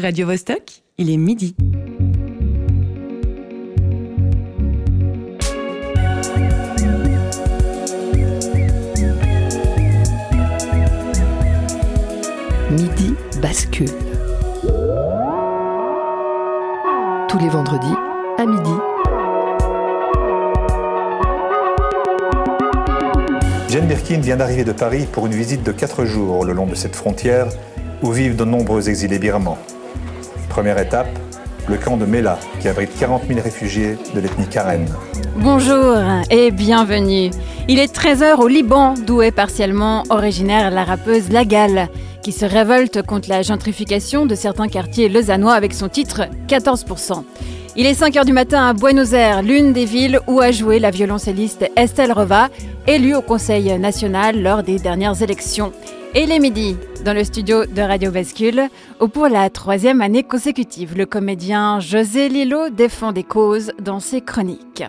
Radio Vostok, il est midi. Midi bascule. Tous les vendredis à midi. Jane Birkin vient d'arriver de Paris pour une visite de 4 jours le long de cette frontière où vivent de nombreux exilés birmans. Première étape, le camp de Mela, qui abrite 40 000 réfugiés de l'ethnie Karen. Bonjour et bienvenue. Il est 13h au Liban, d'où est partiellement originaire la rappeuse Lagal, qui se révolte contre la gentrification de certains quartiers lausannois avec son titre 14%. Il est 5h du matin à Buenos Aires, l'une des villes où a joué la violoncelliste Estelle Reva, élue au Conseil national lors des dernières élections. Et les midis, dans le studio de Radio Bascule, où pour la troisième année consécutive, le comédien José Lillo défend des causes dans ses chroniques.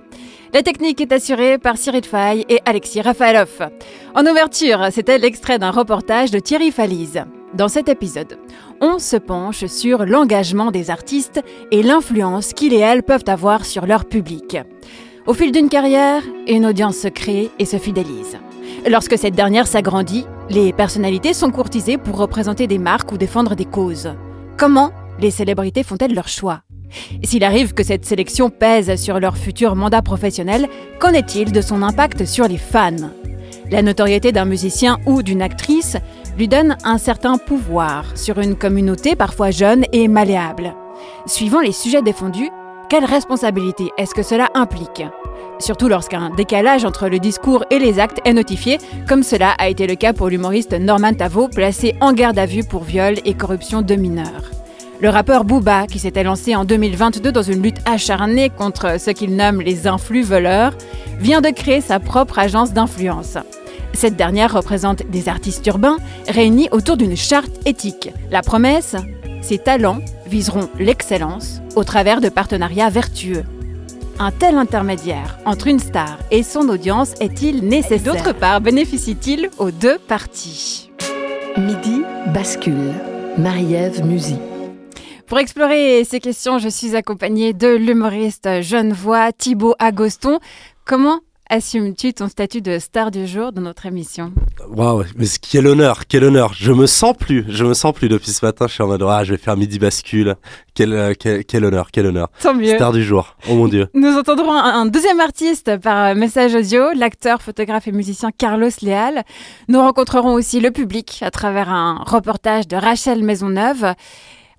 La technique est assurée par Cyril Fay et Alexis Rafaelov. En ouverture, c'était l'extrait d'un reportage de Thierry Falise. Dans cet épisode, on se penche sur l'engagement des artistes et l'influence qu'ils et elles peuvent avoir sur leur public. Au fil d'une carrière, une audience se crée et se fidélise. Lorsque cette dernière s'agrandit, les personnalités sont courtisées pour représenter des marques ou défendre des causes. Comment les célébrités font-elles leur choix? S'il arrive que cette sélection pèse sur leur futur mandat professionnel, qu'en est-il de son impact sur les fans? La notoriété d'un musicien ou d'une actrice lui donne un certain pouvoir sur une communauté parfois jeune et malléable. Suivant les sujets défendus, quelle responsabilité est-ce que cela implique? Surtout lorsqu'un décalage entre le discours et les actes est notifié, comme cela a été le cas pour l'humoriste Norman Tavo, placé en garde à vue pour viol et corruption de mineurs. Le rappeur Booba, qui s'était lancé en 2022 dans une lutte acharnée contre ce qu'il nomme les influx voleurs, vient de créer sa propre agence d'influence. Cette dernière représente des artistes urbains réunis autour d'une charte éthique. La promesse Ses talents viseront l'excellence au travers de partenariats vertueux. Un tel intermédiaire entre une star et son audience est-il nécessaire? D'autre part, bénéficie-t-il aux deux parties? Midi bascule. Marie-Ève Musy. Pour explorer ces questions, je suis accompagnée de l'humoriste Genevois Thibaut Agoston. Comment assumes-tu ton statut de star du jour dans notre émission Waouh, mais quel honneur, quel honneur. Je me sens plus, je me sens plus depuis ce matin. Je suis en mode, ah, je vais faire midi bascule. Quel, euh, quel, quel honneur, quel honneur. Tant mieux. Star du jour. Oh mon dieu. Nous entendrons un, un deuxième artiste par message audio, l'acteur, photographe et musicien Carlos Leal. Nous rencontrerons aussi le public à travers un reportage de Rachel Maisonneuve.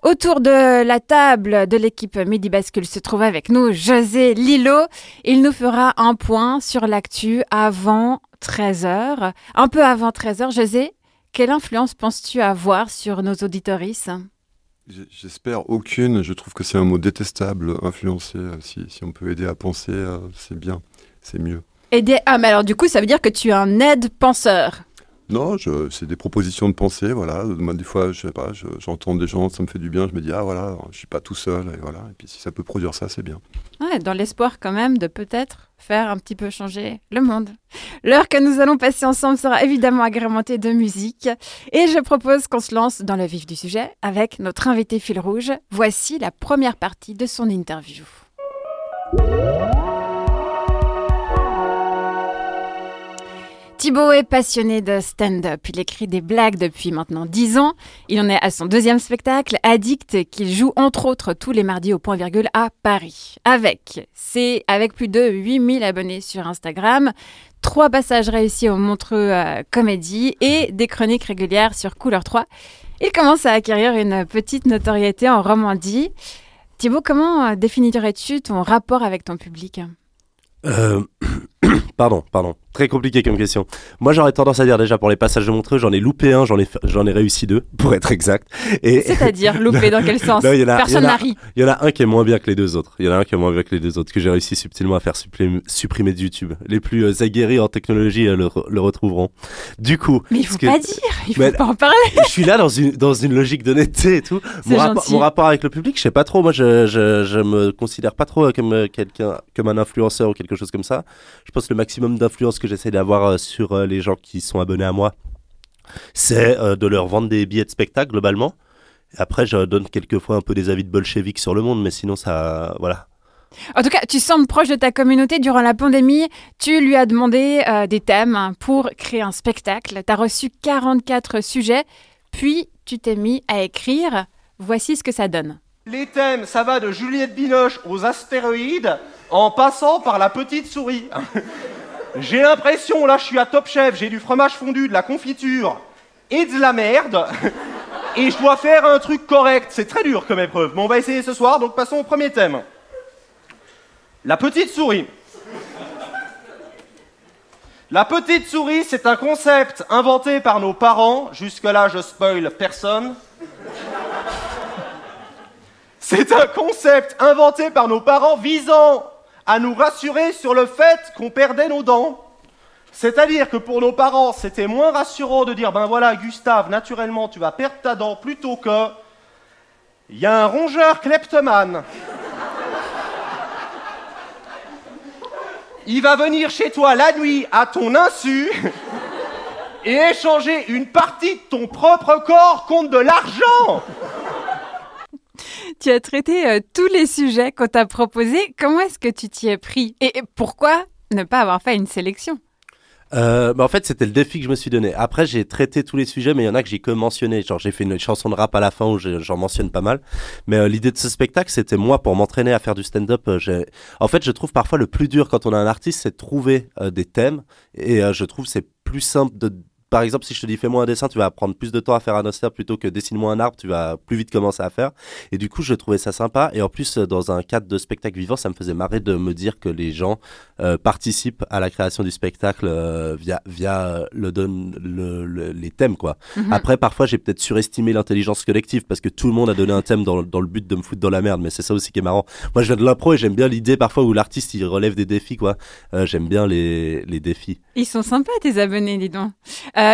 Autour de la table de l'équipe Midi Bascule se trouve avec nous José Lillo. Il nous fera un point sur l'actu avant 13h. Un peu avant 13h, José, quelle influence penses-tu avoir sur nos auditorices J'espère aucune. Je trouve que c'est un mot détestable, influencer. Si, si on peut aider à penser, euh, c'est bien, c'est mieux. Aider... Ah, mais alors du coup, ça veut dire que tu es un aide-penseur. Non, c'est des propositions de pensée, voilà. Des fois, je sais pas, je- j'entends des gens, ça me fait du bien. Je me dis, ah voilà, je suis pas tout seul, et voilà. Et puis si ça peut produire ça, c'est bien. Ouais, dans l'espoir quand même de peut-être faire un petit peu changer le monde. L'heure que nous allons passer ensemble sera évidemment agrémentée de musique et je propose qu'on se lance dans le vif du sujet avec notre invité fil rouge. Voici la première partie de son interview. Thibaut est passionné de stand-up. Il écrit des blagues depuis maintenant 10 ans. Il en est à son deuxième spectacle, Addict, qu'il joue entre autres tous les mardis au point virgule à Paris. Avec, c'est avec plus de 8000 abonnés sur Instagram, trois passages réussis au Montreux euh, Comédie et des chroniques régulières sur Couleur 3. Il commence à acquérir une petite notoriété en Romandie. Thibaut, comment euh, définirais-tu ton rapport avec ton public? Euh, pardon, pardon. Très compliqué comme question. Moi, j'aurais tendance à dire déjà pour les passages de Montreux, j'en ai loupé un, j'en ai, j'en ai réussi deux, pour être exact. Et C'est-à-dire loupé dans quel sens Non, il y en a- Personne n'a ri. il y en a un qui est moins bien que les deux autres. Il y en a un qui est moins bien que les deux autres, que j'ai réussi subtilement à faire supprimer de YouTube. Les plus euh, aguerris en technologie euh, le, re- le retrouveront. Du coup, Mais il faut que- pas dire, il faut Mais- pas en parler. je suis là dans une, dans une logique d'honnêteté et tout. Mon, rapport- gentil. mon rapport avec le public, je sais pas trop. Moi, je, je, je me considère pas trop comme euh, quelqu'un, comme un influenceur ou quelque chose comme ça. Je pense que le maximum d'influence que j'essaie d'avoir euh, sur euh, les gens qui sont abonnés à moi, c'est euh, de leur vendre des billets de spectacle globalement. Après, je donne quelquefois un peu des avis de bolcheviques sur le monde, mais sinon, ça. Voilà. En tout cas, tu sembles proche de ta communauté durant la pandémie. Tu lui as demandé euh, des thèmes pour créer un spectacle. Tu as reçu 44 sujets, puis tu t'es mis à écrire. Voici ce que ça donne. Les thèmes, ça va de Juliette Binoche aux astéroïdes, en passant par la petite souris. J'ai l'impression, là je suis à Top Chef, j'ai du fromage fondu, de la confiture et de la merde. Et je dois faire un truc correct. C'est très dur comme épreuve, mais on va essayer ce soir, donc passons au premier thème. La petite souris. La petite souris, c'est un concept inventé par nos parents. Jusque-là, je spoil personne. C'est un concept inventé par nos parents visant à nous rassurer sur le fait qu'on perdait nos dents. C'est-à-dire que pour nos parents, c'était moins rassurant de dire ben voilà, Gustave, naturellement, tu vas perdre ta dent plutôt que il y a un rongeur kleptomane. Il va venir chez toi la nuit à ton insu et échanger une partie de ton propre corps contre de l'argent. Tu as traité euh, tous les sujets qu'on t'a proposés. Comment est-ce que tu t'y es pris? Et pourquoi ne pas avoir fait une sélection? Euh, bah en fait, c'était le défi que je me suis donné. Après, j'ai traité tous les sujets, mais il y en a que j'ai que mentionné. Genre, j'ai fait une chanson de rap à la fin où j'en mentionne pas mal. Mais euh, l'idée de ce spectacle, c'était moi pour m'entraîner à faire du stand-up. En fait, je trouve parfois le plus dur quand on a un artiste, c'est de trouver des thèmes. Et je trouve c'est plus simple de par exemple, si je te dis fais-moi un dessin, tu vas prendre plus de temps à faire un dessin plutôt que dessine-moi un arbre, tu vas plus vite commencer à faire. Et du coup, je trouvais ça sympa. Et en plus, dans un cadre de spectacle vivant, ça me faisait marrer de me dire que les gens euh, participent à la création du spectacle euh, via via le, don, le, les thèmes quoi. Mhm. Après, parfois, j'ai peut-être surestimé l'intelligence collective parce que tout le monde a donné un thème dans, dans le but de me foutre dans la merde. Mais c'est ça aussi qui est marrant. Moi, je viens de l'impro et j'aime bien l'idée parfois où l'artiste il relève des défis quoi. Euh, j'aime bien les, les défis. Ils sont sympas tes abonnés, dis donc.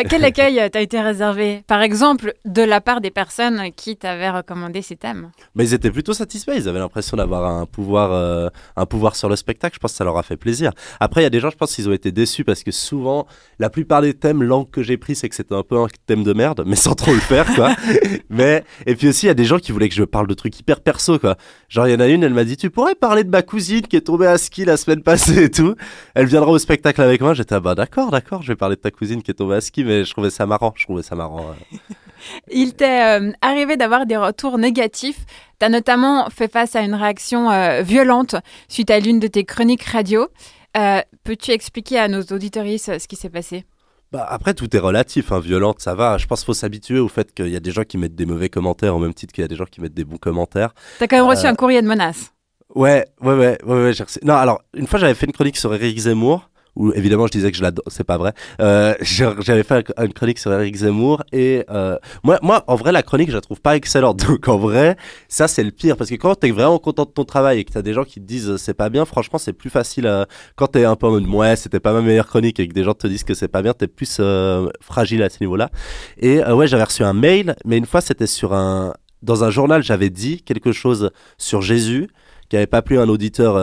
Quel accueil t'a été réservé, par exemple, de la part des personnes qui t'avaient recommandé ces thèmes? Mais ils étaient plutôt satisfaits. Ils avaient l'impression d'avoir un pouvoir, un pouvoir sur le spectacle. Je pense que ça leur a fait plaisir. Après, il y a des gens, je pense qu'ils ont été déçus parce que souvent, la plupart des thèmes langues que j'ai pris, c'est que c'était un peu un thème de merde, mais sans trop le faire, quoi. mais, et puis aussi, il y a des gens qui voulaient que je parle de trucs hyper perso, quoi. Genre, il y en a une, elle m'a dit, tu pourrais parler de ma cousine qui est tombée à ski la semaine passée et tout. Elle viendra au spectacle avec moi. J'étais, ah bah d'accord, d'accord, je vais parler de ta cousine qui est tombée à ski, mais je trouvais ça marrant. Je trouvais ça marrant. Il t'est euh, arrivé d'avoir des retours négatifs. Tu as notamment fait face à une réaction euh, violente suite à l'une de tes chroniques radio. Euh, peux-tu expliquer à nos auditoristes ce qui s'est passé? Bah après, tout est relatif, hein, violente, ça va. Je pense qu'il faut s'habituer au fait qu'il y a des gens qui mettent des mauvais commentaires au même titre qu'il y a des gens qui mettent des bons commentaires. T'as quand même reçu un courrier de menace. Ouais, ouais, ouais, ouais, ouais Non, alors, une fois, j'avais fait une chronique sur Eric Zemmour où évidemment je disais que je l'adore, c'est pas vrai. Euh, j'avais fait une chronique sur Eric Zemmour et euh, moi, moi, en vrai, la chronique, je la trouve pas excellente. Donc en vrai, ça c'est le pire parce que quand t'es vraiment content de ton travail et que t'as des gens qui te disent euh, c'est pas bien, franchement, c'est plus facile. Euh, quand t'es un peu en mode ouais, c'était pas ma meilleure chronique et que des gens te disent que c'est pas bien, t'es plus euh, fragile à ce niveau-là. Et ouais, j'avais reçu un mail, mais une fois c'était sur un dans un journal, j'avais dit quelque chose sur Jésus qui avait pas plu à un auditeur,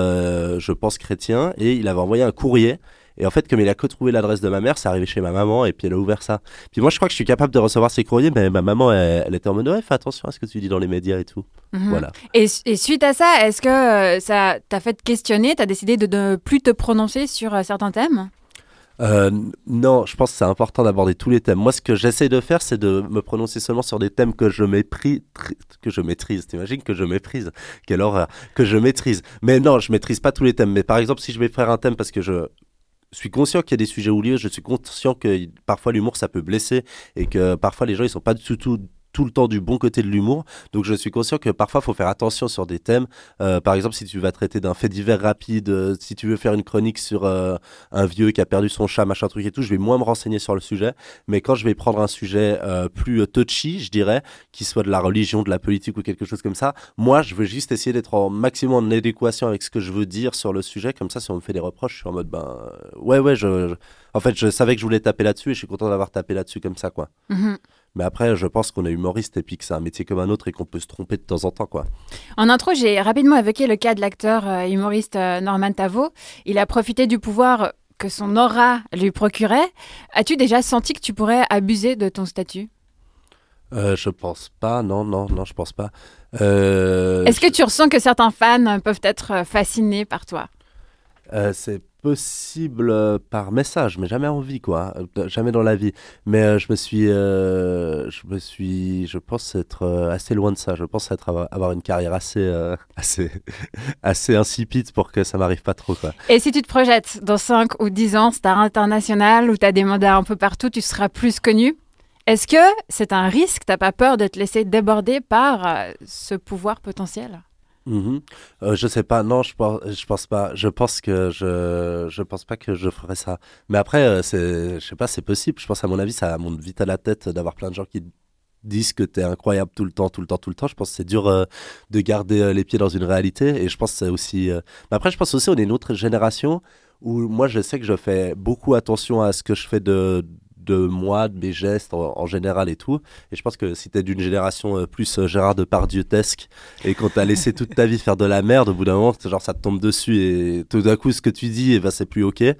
je pense chrétien, et il avait envoyé un courrier et en fait, comme il a que trouvé l'adresse de ma mère, c'est arrivé chez ma maman et puis elle a ouvert ça. Puis moi, je crois que je suis capable de recevoir ces courriers, mais ma maman, elle, était en mode ouais, fais attention à ce que tu dis dans les médias et tout. Mhm. Voilà. Et, suite à ça, est-ce que euh, ça t'a fait te questionner T'as décidé de ne plus te prononcer sur euh, certains thèmes? Euh, non, je pense que c'est important d'aborder tous les thèmes. Moi, ce que j'essaie de faire, c'est de me prononcer seulement sur des thèmes que je méprise, que je maîtrise. T'imagines que je méprise? Quelle horreur Que je maîtrise. Mais non, je maîtrise pas tous les thèmes. Mais par exemple, si je vais faire un thème parce que je suis conscient qu'il y a des sujets oubliés, je suis conscient que parfois l'humour ça peut blesser et que parfois les gens ils sont pas du tout tout le temps du bon côté de l'humour. Donc je suis conscient que parfois il faut faire attention sur des thèmes. Euh, par exemple, si tu vas traiter d'un fait divers rapide, euh, si tu veux faire une chronique sur euh, un vieux qui a perdu son chat, machin truc et tout, je vais moins me renseigner sur le sujet. Mais quand je vais prendre un sujet plus touchy, je dirais, qui soit de la religion, de la politique ou quelque chose comme ça, moi je veux juste essayer d'être en maximum en adéquation avec ce que je veux dire sur le sujet. Comme ça, si on me fait des reproches, je suis en mode ben ouais ouais, je, en fait je savais que je voulais taper là-dessus et je suis content d'avoir tapé là-dessus comme ça quoi. Mm-hmm. Mais après, je pense qu'on est humoriste et puis que c'est un métier comme un autre et qu'on peut se tromper de temps en temps. quoi. En intro, j'ai rapidement évoqué le cas de l'acteur euh, humoriste euh, Norman Tavo. Il a profité du pouvoir que son aura lui procurait. As-tu déjà senti que tu pourrais abuser de ton statut? Euh, je pense pas, non, non, non, je pense pas. Euh, Est-ce que tu ressens que certains fans peuvent être fascinés par toi? C'est possible euh, par message, mais jamais en vie, quoi. Euh, Jamais dans la vie. Mais euh, je me suis, je me suis, je pense être assez loin de ça. Je pense être avoir, une carrière assez, assez, assez insipide pour que ça m'arrive pas trop, quoi. Et si tu te projettes dans 5 ou 10 ans, star international, où tu as des mandats un peu partout, tu seras plus connu Est-ce que c'est un risque? T'as pas peur de te laisser déborder par ce pouvoir potentiel? Mhm. Euh, je sais pas, non, je pense, je pense pas. Je pense que je, je pense pas que je ferais ça. Mais après, euh, c'est, je sais pas, c'est possible. Je pense à mon avis, ça monte vite à la tête d'avoir plein de gens qui disent que t'es incroyable tout le temps, tout le temps, tout le temps. Je pense que c'est dur euh, de garder euh, les pieds dans une réalité. Et je pense que c'est aussi. euh, Mais après, je pense aussi on est une autre génération où moi, je sais que je fais beaucoup attention à ce que je fais de de moi, de mes gestes en, en général et tout. Et je pense que si t'es d'une génération euh, plus euh, Gérard Depardieu-tesque et qu'on t'a laissé toute ta vie faire de la merde, au bout d'un moment, genre ça te tombe dessus et tout d'un coup, ce que tu dis, et ben, c'est plus ok. Et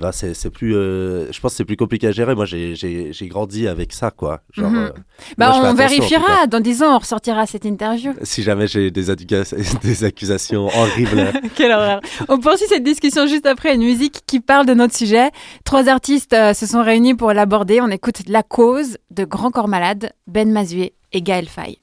ben, c'est c'est plus. euh, je pense que c'est plus compliqué à gérer. Moi, j'ai- j'ai j'ai grandi avec ça, quoi. Genre, Mhm. euh, Bah, moi, on vérifiera. Dans 10 ans, on ressortira cette interview. si jamais j'ai des, des accusations horribles. Quelle horreur. On poursuit cette discussion juste après une musique qui parle de notre sujet. Trois artistes euh, se sont réunis pour On écoute La Cause de Grand Corps Malade, Ben Mazué et Gaël Faye.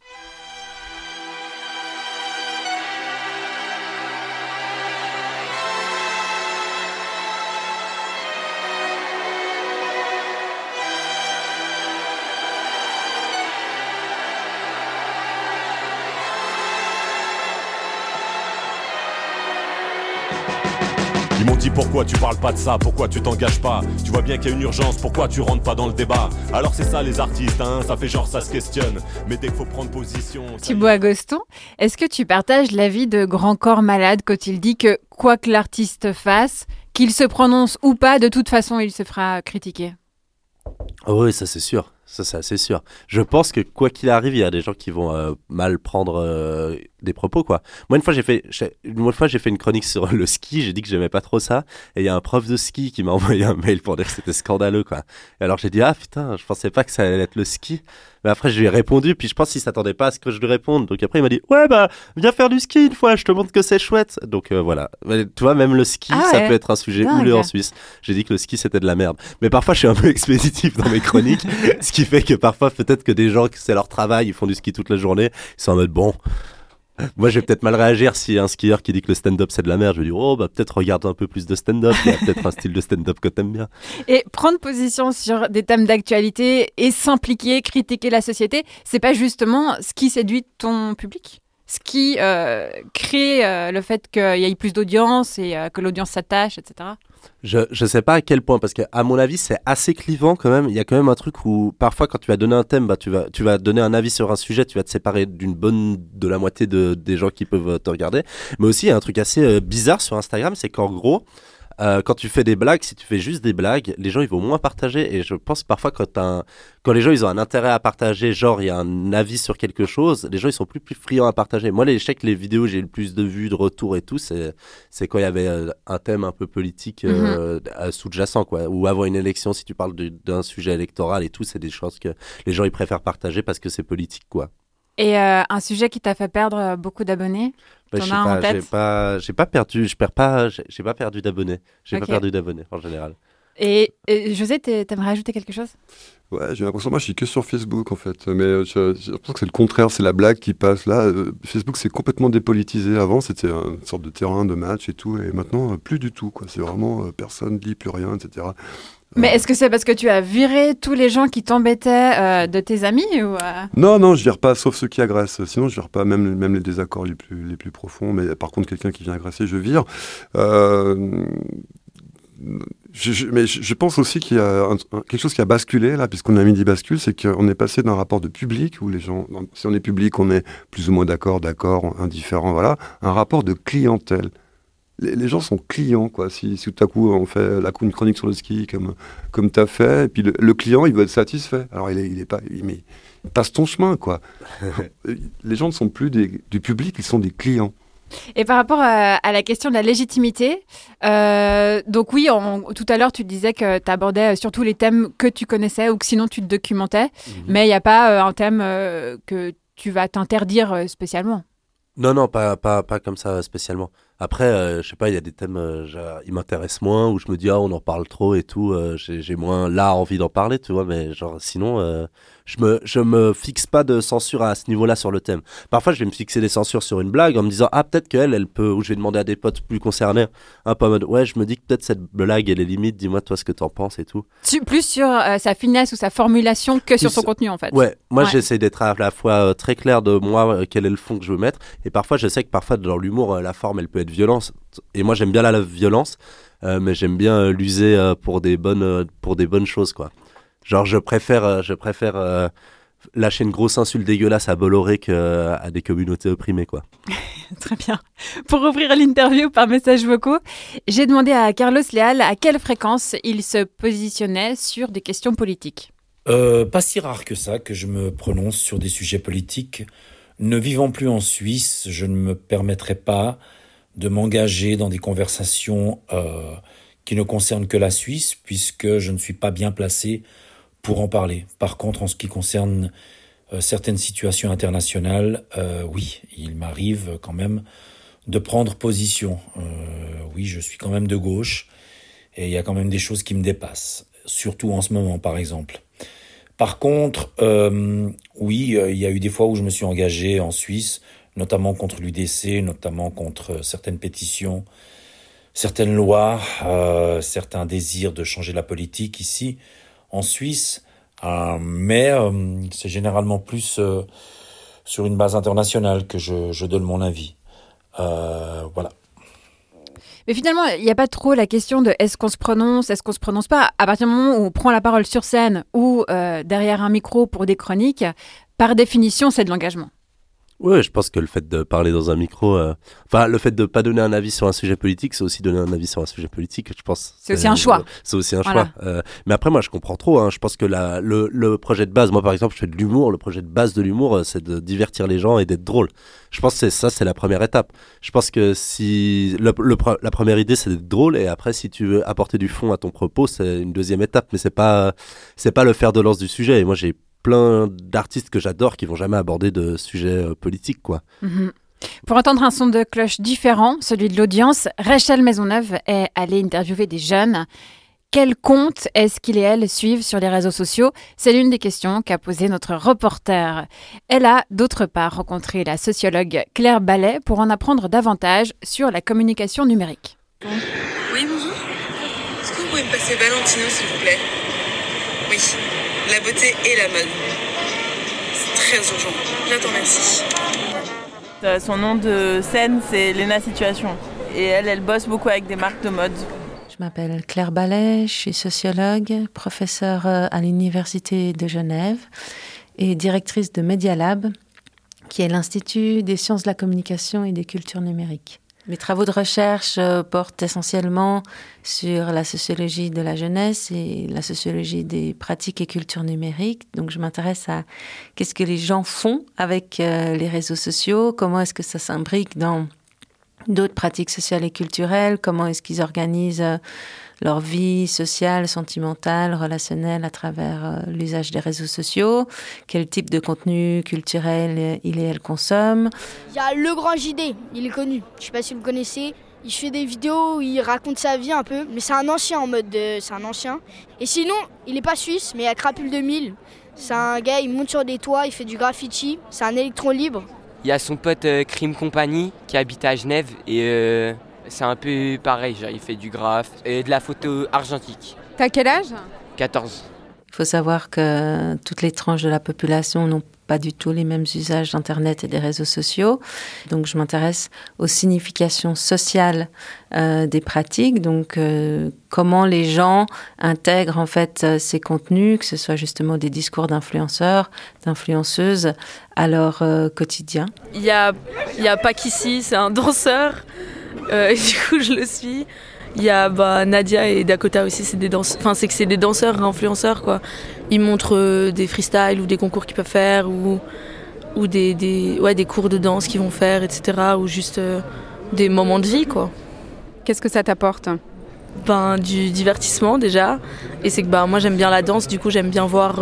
Pourquoi tu parles pas de ça, pourquoi tu t'engages pas? Tu vois bien qu'il y a une urgence, pourquoi tu rentres pas dans le débat? Alors c'est ça les artistes, hein, ça fait genre ça se questionne. Mais dès qu'il faut prendre position. Thibaut Agoston, est-ce que tu partages l'avis de Grand Corps Malade quand il dit que quoi que l'artiste fasse, qu'il se prononce ou pas, de toute façon, il se fera critiquer? Oui, ça c'est sûr. Ça, c'est assez sûr. Je pense que quoi qu'il arrive, il y a des gens qui vont euh, mal prendre euh, des propos, quoi. Moi, une fois, j'ai fait, une fois, j'ai fait une chronique sur le ski. J'ai dit que j'aimais pas trop ça. Et il y a un prof de ski qui m'a envoyé un mail pour dire que c'était scandaleux, quoi. Et alors, j'ai dit, ah putain, je pensais pas que ça allait être le ski. Mais après, je lui ai répondu. Puis je pense qu'il s'attendait pas à ce que je lui réponde. Donc après, il m'a dit, ouais, bah, viens faire du ski une fois. Je te montre que c'est chouette. Donc euh, voilà. Mais Tu vois, même le ski, Ah ça ouais. peut être un sujet houleux en Suisse. J'ai dit que le ski, c'était de la merde. Mais parfois, je suis un peu expéditif dans mes chroniques. qui fait que parfois, peut-être que des gens, c'est leur travail, ils font du ski toute la journée, ils sont en mode bon. Moi, je vais peut-être mal réagir si un skieur qui dit que le stand-up c'est de la merde. Je vais dire, oh, bah peut-être regarde un peu plus de stand-up. Il y a peut-être un style de stand-up que t'aimes bien. Et prendre position sur des thèmes d'actualité et s'impliquer, critiquer la société, c'est pas justement ce qui séduit ton public? Ce qui euh, crée euh, le fait qu'il y ait plus d'audience et euh, que l'audience s'attache, etc. Je, je sais pas à quel point, parce que à mon avis, c'est assez clivant quand même. Il y a quand même un truc où parfois, quand tu vas donner un thème, bah, tu, vas, tu vas donner un avis sur un sujet, tu vas te séparer d'une bonne, de la moitié de, des gens qui peuvent te regarder. Mais aussi, il y a un truc assez euh, bizarre sur Instagram, c'est qu'en gros, euh, quand tu fais des blagues, si tu fais juste des blagues, les gens ils vont moins partager. Et je pense parfois quand, t'as un- quand les gens ils ont un intérêt à partager, genre il y a un avis sur quelque chose, les gens ils sont plus, plus friands à partager. Moi, les, que les vidéos où j'ai le plus de vues, de retours et tout, c'est c'est quand il y avait euh, un thème un peu politique euh, euh, sous-jacent, quoi. Ou avant une élection, si tu parles de- d'un sujet électoral et tout, c'est des choses que les gens ils préfèrent partager parce que c'est politique, quoi. Et euh, un sujet qui t'a fait perdre euh, beaucoup d'abonnés? Bah, pas, j'ai tête? pas, j'ai pas perdu, je perds pas, j'ai pas perdu d'abonnés. J'ai pas perdu d'abonnés en général. Et, et José, t'aimerais ajouter quelque chose? Ouais, j'ai l'impression, moi je suis que sur Facebook en fait, mais euh, je- j'ai l'impression que c'est le contraire, c'est la blague qui passe là. euh, Facebook c'est complètement dépolitisé. Avant c'était une sorte de terrain de match et tout, et maintenant plus du tout. quoi. C'est vraiment euh, personne lit plus rien, etc. Mais est-ce que c'est parce que tu as viré tous les gens qui t'embêtaient euh, de tes amis ou euh, Non, non, je vire pas, sauf ceux qui agressent. Sinon, je vire pas même, même les désaccords les plus, les plus profonds. Mais par contre, quelqu'un qui vient agresser, je vire. Euh, je, je- mais je, pense aussi qu'il y a un- un- quelque chose qui a basculé là, puisqu'on a mis des bascules, c'est qu'on est passé d'un rapport de public où les gens, si on est public, on est plus ou moins d'accord, d'accord, indifférent, voilà, un rapport de clientèle. Les, les gens sont clients, quoi. Si, si tout à coup on fait la, une chronique sur le ski comme, comme tu as fait, et puis le, le client, il veut être satisfait. Alors il est, il est pas, il, mais passe ton chemin, quoi. les gens ne sont plus des, du public, ils sont des clients. Et par rapport à, à la question de la légitimité, euh, donc oui, en- tout à l'heure tu disais que tu abordais surtout les thèmes que tu connaissais ou que sinon tu te documentais, mais il n'y a pas euh, un thème euh, que tu vas t'interdire euh, spécialement? Non, non, pas, pas, pas comme ça spécialement. Après, euh, je sais pas, il y a des thèmes, euh, ils m'intéressent moins, où je me dis, ah, on en parle trop et tout, euh, j'ai moins là envie d'en parler, tu vois, mais genre, sinon, euh, je me, je me fixe pas de censure à ce niveau-là sur le thème. Parfois, je vais me fixer des censures sur une blague en me disant, ah, peut-être qu'elle, elle peut, ou je vais demander à des potes plus concernés, un peu en mode, ouais, je me dis que peut-être cette blague, elle est limite, dis-moi toi ce que t'en penses et tout. Tu- plus sur euh, sa finesse ou sa formulation que sur son contenu en fait. Ouais, moi Ouais. j'essaie d'être à la fois très clair de moi, quel est le fond que je veux mettre, et parfois je sais que parfois dans l'humour, la forme elle peut être violente, et moi j'aime bien la, la violence, euh, mais j'aime bien euh, l'user euh, pour, des bonnes, euh, pour des bonnes choses quoi. Genre je préfère, euh, je préfère euh, lâcher une grosse insulte dégueulasse à Bolloré qu'à des communautés opprimées quoi. Très bien. Pour ouvrir l'interview par messages vocaux, j'ai demandé à Carlos Leal à quelle fréquence il se positionnait sur des questions politiques. Euh, pas si rare que ça que je me prononce sur des sujets politiques. Ne vivant plus en Suisse, je ne me permettrai pas de m'engager dans des conversations euh, qui ne concernent que la Suisse, puisque je ne suis pas bien placé pour en parler. Par contre, en ce qui concerne euh, certaines situations internationales, euh, oui, il m'arrive quand même de prendre position. Euh, oui, je suis quand même de gauche, et il y a quand même des choses qui me dépassent, surtout en ce moment, par exemple. Par contre, euh, oui, il y a eu des fois où je me suis engagé en Suisse, notamment contre l'UDC, notamment contre euh, certaines pétitions, certaines lois, euh, certains désirs de changer la politique ici en Suisse. Euh, mais c'est généralement plus sur une base internationale que je, je donne mon avis. Voilà. Mais finalement, il n'y a pas trop la question de est-ce qu'on se prononce, est-ce qu'on se prononce pas? À partir du moment où on prend la parole sur scène ou derrière un micro pour des chroniques, par définition, c'est de l'engagement. Ouais, je pense que le fait de parler dans un micro, euh, enfin le fait de pas donner un avis sur un sujet politique, c'est aussi donner un avis sur un sujet politique. Je pense. C'est aussi un choix. C'est aussi un Voilà. choix. Euh, mais après, moi, je comprends trop. hein. Je pense que la, le, le projet de base, moi par exemple, je fais de l'humour. Le projet de base de l'humour, euh, c'est de divertir les gens et d'être drôle. Je pense que ça, c'est la première étape. Je pense que si le, le pre- la première idée, c'est d'être drôle, et après, si tu veux apporter du fond à ton propos, c'est une deuxième étape. Mais c'est pas, c'est pas le fer de lance du sujet. Et moi, j'ai plein d'artistes que j'adore qui vont jamais aborder de sujets euh, politiques, quoi. Mhm. Pour entendre un son de cloche différent, celui de l'audience, Rachel Maisonneuve est allée interviewer des jeunes. Quel compte est-ce qu'ils et elles suivent sur les réseaux sociaux? C'est l'une des questions qu'a posée notre reporter. Elle a d'autre part rencontré la sociologue Claire Ballet pour en apprendre davantage sur la communication numérique. Oui, bonjour. Est-ce que vous pouvez me passer Valentino, s'il vous plaît? Oui, la beauté et la mode. C'est très urgent. J'attends, merci. Euh, Son nom de scène, c'est Lena Situation. Et elle, elle bosse beaucoup avec des marques de mode. Je m'appelle Claire Ballet, je suis sociologue, professeure euh, à l'Université de Genève et directrice de Media Lab, qui est l'Institut des sciences de la communication et des cultures numériques. Mes travaux de recherche euh, portent essentiellement sur la sociologie de la jeunesse et la sociologie des pratiques et cultures numériques. Donc je m'intéresse à qu'est-ce que les gens font avec euh, les réseaux sociaux, comment est-ce que ça s'imbrique dans d'autres pratiques sociales et culturelles, comment est-ce qu'ils organisent euh, leur vie sociale, sentimentale, relationnelle à travers euh, l'usage des réseaux sociaux, quel type de contenu culturel euh, il et elle consomment. Il y a Le Grand JD, il est connu. Je sais pas si vous le connaissez. Il fait des vidéos où il raconte sa vie un peu, mais c'est un ancien en mode de- c'est un ancien. Et sinon, il est pas suisse, mais il y a Crapule 2000. C'est un gars, il monte sur des toits, il fait du graffiti. C'est un électron libre. Il y a son pote euh, Crime Company qui habite à Genève et euh, c'est un peu pareil, genre il fait du graphe et de la photo argentique. T'as quel âge? 14. Il faut savoir que toutes les tranches de la population n'ont pas du tout les mêmes usages d'Internet et des réseaux sociaux. Donc je m'intéresse aux significations sociales euh, des pratiques, donc euh, comment les gens intègrent en fait euh, ces contenus, que ce soit justement des discours d'influenceurs, d'influenceuses, à leur euh, quotidien. Il y a, il y a Pakissi, c'est un danseur. Euh, et du coup, je le suis. Il y a bah, Nadia et Dakota aussi, c'est des danseurs. Enfin, c'est que c'est des danseurs influenceurs, quoi. Ils montrent euh, des freestyles ou des concours qu'ils peuvent faire ou ou des, des, ouais, des cours de danse qu'ils vont faire, etc. Ou juste euh, des moments de vie, quoi. Qu'est-ce que ça t'apporte? Ben, Du divertissement déjà. Et c'est que ben, moi j'aime bien la danse, du coup j'aime bien voir,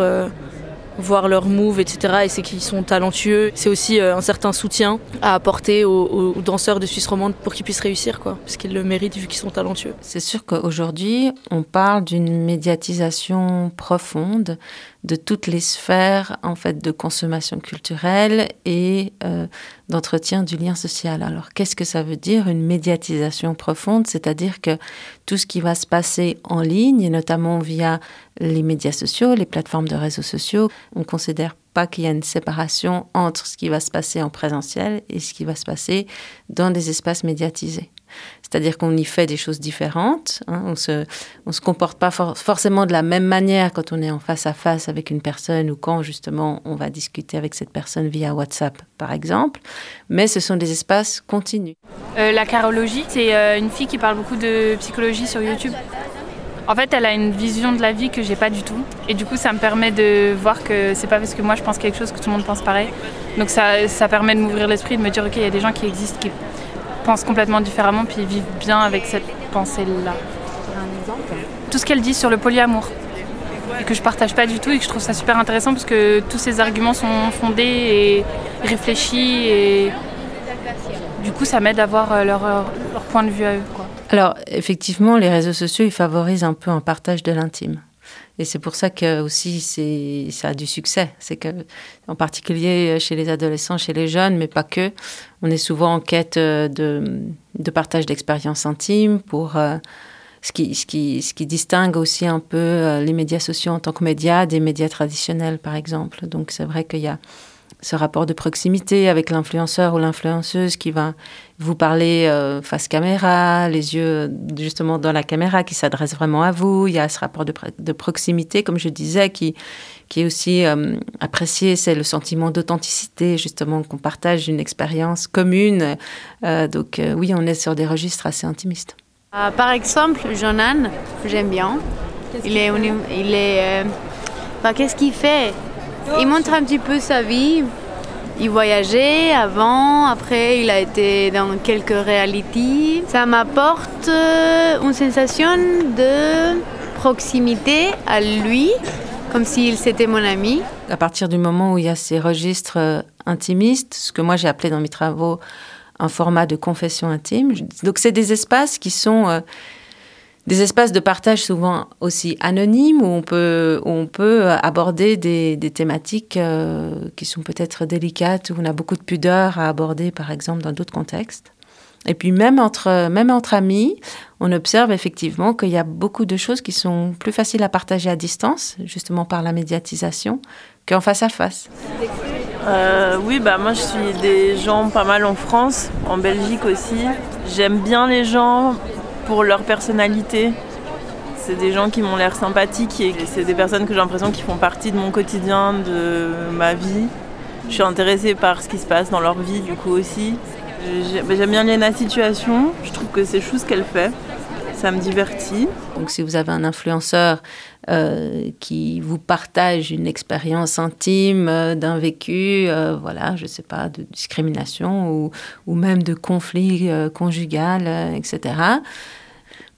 voir leurs moves, etc. Et c'est qu'ils sont talentueux. C'est aussi euh, un certain soutien à apporter aux, aux danseurs de Suisse romande pour qu'ils puissent réussir, quoi. Parce qu'ils le méritent vu qu'ils sont talentueux. C'est sûr qu'aujourd'hui, on parle d'une médiatisation profonde de toutes les sphères en fait de consommation culturelle et euh, d'entretien du lien social. Alors qu'est-ce que ça veut dire une médiatisation profonde? C'est-à-dire que tout ce qui va se passer en ligne et notamment via les médias sociaux, les plateformes de réseaux sociaux, on considère pas qu'il y a une séparation entre ce qui va se passer en présentiel et ce qui va se passer dans des espaces médiatisés. C'est-à-dire qu'on y fait des choses différentes. Hein. On se, on se comporte pas forcément de la même manière quand on est en face à face avec une personne ou quand justement on va discuter avec cette personne via WhatsApp, par exemple. Mais ce sont des espaces continus. Euh, la carologie, c'est euh, une fille qui parle beaucoup de psychologie sur YouTube. En fait, elle a une vision de la vie que j'ai pas du tout. Et du coup, ça me permet de voir que c'est pas parce que moi je pense quelque chose que tout le monde pense pareil. Donc ça, ça permet de m'ouvrir l'esprit, de me dire, ok, il y a des gens qui existent, qui pensent complètement différemment, puis vivent bien avec cette pensée-là. Tout ce qu'elle dit sur le polyamour, que je partage pas du tout, et que je trouve ça super intéressant parce que tous ces arguments sont fondés et réfléchis, et du coup, ça m'aide à voir euh, leur, leur, point de vue à eux. Quoi. Alors, effectivement, les réseaux sociaux, ils favorisent un peu un partage de l'intime. Et c'est pour ça que aussi ça a du succès. C'est que en particulier chez les adolescents, chez les jeunes, mais pas que, on est souvent en quête de, de partage d'expériences intimes pour euh, ce qui, distingue aussi un peu euh, les médias sociaux en tant que médias des médias traditionnels, par exemple. Donc c'est vrai qu'il y a ce rapport de proximité avec l'influenceur ou l'influenceuse qui va vous parler euh, face caméra, les yeux justement dans la caméra qui s'adresse vraiment à vous. Il y a ce rapport de proximité, comme je disais, qui, qui est aussi euh, apprécié. C'est le sentiment d'authenticité, justement, qu'on partage une expérience commune. Euh, donc euh, oui, on est sur des registres assez intimistes. Euh, par exemple, Jonan, j'aime bien. Il est, il est, bah, qu'est-ce qu'il fait? Il montre un petit peu sa vie il voyageait avant, après il a été dans quelques réalités. Ça m'apporte une sensation de proximité à lui, comme s'il c'était mon ami. À partir du moment où il y a ces registres intimistes, ce que moi j'ai appelé dans mes travaux un format de confession intime, donc c'est des espaces qui sont... Euh, des espaces de partage souvent aussi anonymes où on peut, où on peut aborder des, thématiques euh, qui sont peut-être délicates, où on a beaucoup de pudeur à aborder, par exemple, dans d'autres contextes. Et puis même entre, même entre amis, on observe effectivement qu'il y a beaucoup de choses qui sont plus faciles à partager à distance, justement par la médiatisation, qu'en face à face. Euh, oui, bah moi je suis des gens pas mal en France, en Belgique aussi. J'aime bien les gens pour leur personnalité. C'est des gens qui m'ont l'air sympathiques et c'est des personnes que j'ai l'impression qui font partie de mon quotidien, de ma vie. Je suis intéressée par ce qui se passe dans leur vie du coup aussi. J'aime bien Léna Situation, je trouve que c'est chou ce qu'elle fait. Ça me divertit. Donc si vous avez un influenceur euh, qui vous partage une expérience intime euh, d'un vécu, euh, voilà, je sais pas, de discrimination ou, ou même de conflit conjugal, etc.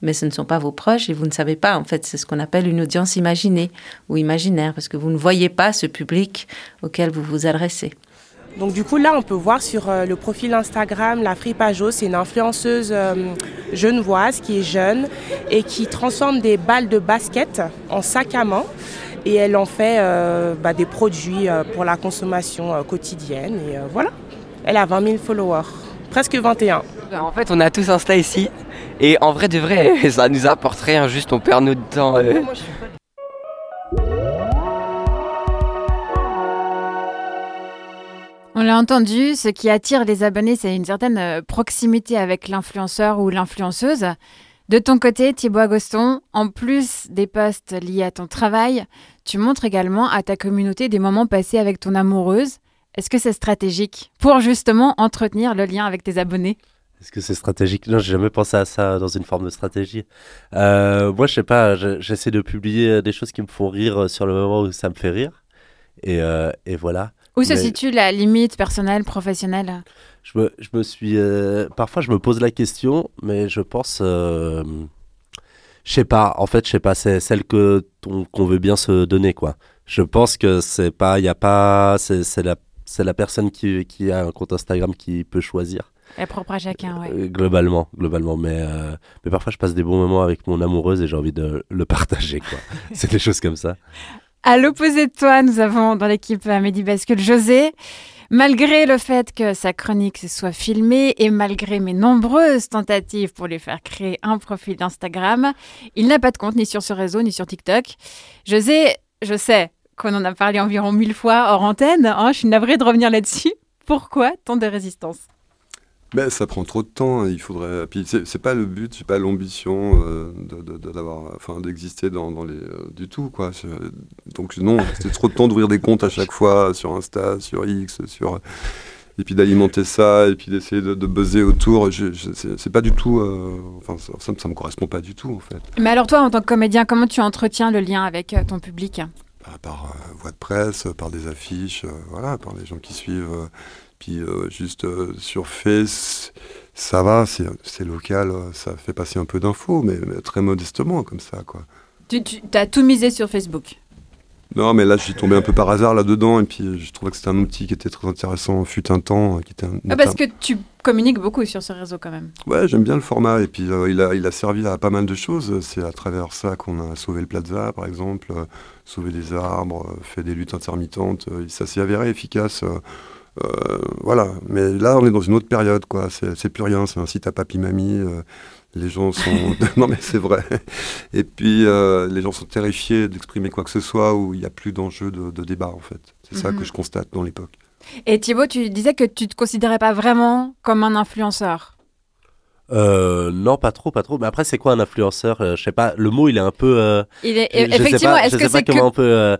Mais ce ne sont pas vos proches et vous ne savez pas. En fait, c'est ce qu'on appelle une audience imaginée ou imaginaire parce que vous ne voyez pas ce public auquel vous vous adressez. Donc du coup là on peut voir sur euh, le profil Instagram la Fripajo, c'est une influenceuse euh, genevoise qui est jeune et qui transforme des balles de basket en sac à main et elle en fait euh, bah, des produits euh, pour la consommation euh, quotidienne et euh, voilà. Elle a 20 000 followers, presque 21. En fait on a tous Insta ici et en vrai de vrai ça nous apporte rien, juste on perd notre temps. euh. On l'a entendu, ce qui attire les abonnés, c'est une certaine euh, proximité avec l'influenceur ou l'influenceuse. De ton côté, Thibaut Agoston, en plus des posts liés à ton travail, tu montres également à ta communauté des moments passés avec ton amoureuse. Est-ce que c'est stratégique pour justement entretenir le lien avec tes abonnés? Est-ce que c'est stratégique? Non, j'ai jamais pensé à ça dans une forme de stratégie. Euh, moi, je sais pas, je- j'essaie de publier des choses qui me font rire sur le moment où ça me fait rire. Et, euh, et voilà. Où se Mais- situe la limite personnelle, professionnelle? Je me, je me suis. euh, parfois, je me pose la question, mais je pense. euh, je sais pas. En fait, je sais pas. C'est celle que qu'on veut bien se donner, quoi. Je pense que c'est pas. Il y a pas. C'est la. C'est la personne qui, qui a un compte Instagram qui peut choisir. Elle est propre à chacun, ouais. Euh, globalement, globalement. Mais, euh, mais parfois, je passe des bons moments avec mon amoureuse et j'ai envie de le partager, quoi. c'est des choses comme ça. À l'opposé de toi, nous avons dans l'équipe Mehdi Bascule José. Malgré le fait que sa chronique soit filmée et malgré mes nombreuses tentatives pour lui faire créer un profil d'Instagram, il n'a pas de compte ni sur ce réseau ni sur TikTok. José, je sais qu'on en a parlé environ mille fois hors antenne. hein, je suis navrée de revenir là-dessus. Pourquoi tant de résistance? Mais ça prend trop de temps. hein, Il faudrait. Puis c'est pas le but, c'est pas l'ambition euh, de- de- enfin, d'exister dans, dans les euh, du tout quoi. C'est- Donc non, c'est trop de temps d'ouvrir des comptes à chaque fois sur Insta, sur X, sur et puis d'alimenter ça et puis d'essayer de, de buzzer autour. C'est pas du tout. euh, Enfin, ça, ça, ça me correspond pas du tout en fait. Mais alors toi, en tant que comédien, comment tu entretiens le lien avec euh, ton public? Par euh, voie de presse, euh, par des affiches, euh, voilà, par les gens qui suivent. Puis euh, juste euh, sur Face, ça va, c'est local, ça fait passer un peu d'infos, mais, mais très modestement comme ça, quoi. Tu, tu as tout misé sur Facebook. Non, mais là, j'y tombé un peu par hasard là-dedans, et puis je trouvais que c'était un outil qui était très intéressant, fut un temps, qui était un, Ah, parce que tu communiques beaucoup sur ce réseau quand même. Ouais, j'aime bien le format. Et puis, euh, il, a, il a servi à pas mal de choses. C'est à travers ça qu'on a sauvé le Plaza, par exemple, euh, sauvé des arbres, euh, fait des luttes intermittentes. Ça s'est avéré efficace. Euh, voilà. Mais là, on est dans une autre période, quoi. C'est plus rien. C'est un site à papy-mamie. euh, les gens sont. non, mais c'est vrai. Et puis, euh, les gens sont terrifiés d'exprimer quoi que ce soit où il n'y a plus d'enjeu de, de débat, en fait. C'est ça Mhm. que je constate dans l'époque. Et Thibaut, tu disais que tu te considérais pas vraiment comme un influenceur. Euh, non, pas trop, pas trop. Mais après, c'est quoi un influenceur Euh, Je sais pas. Le mot, il est un peu. euh, Il est- je- je sais effectivement, est-ce que c'est que- euh,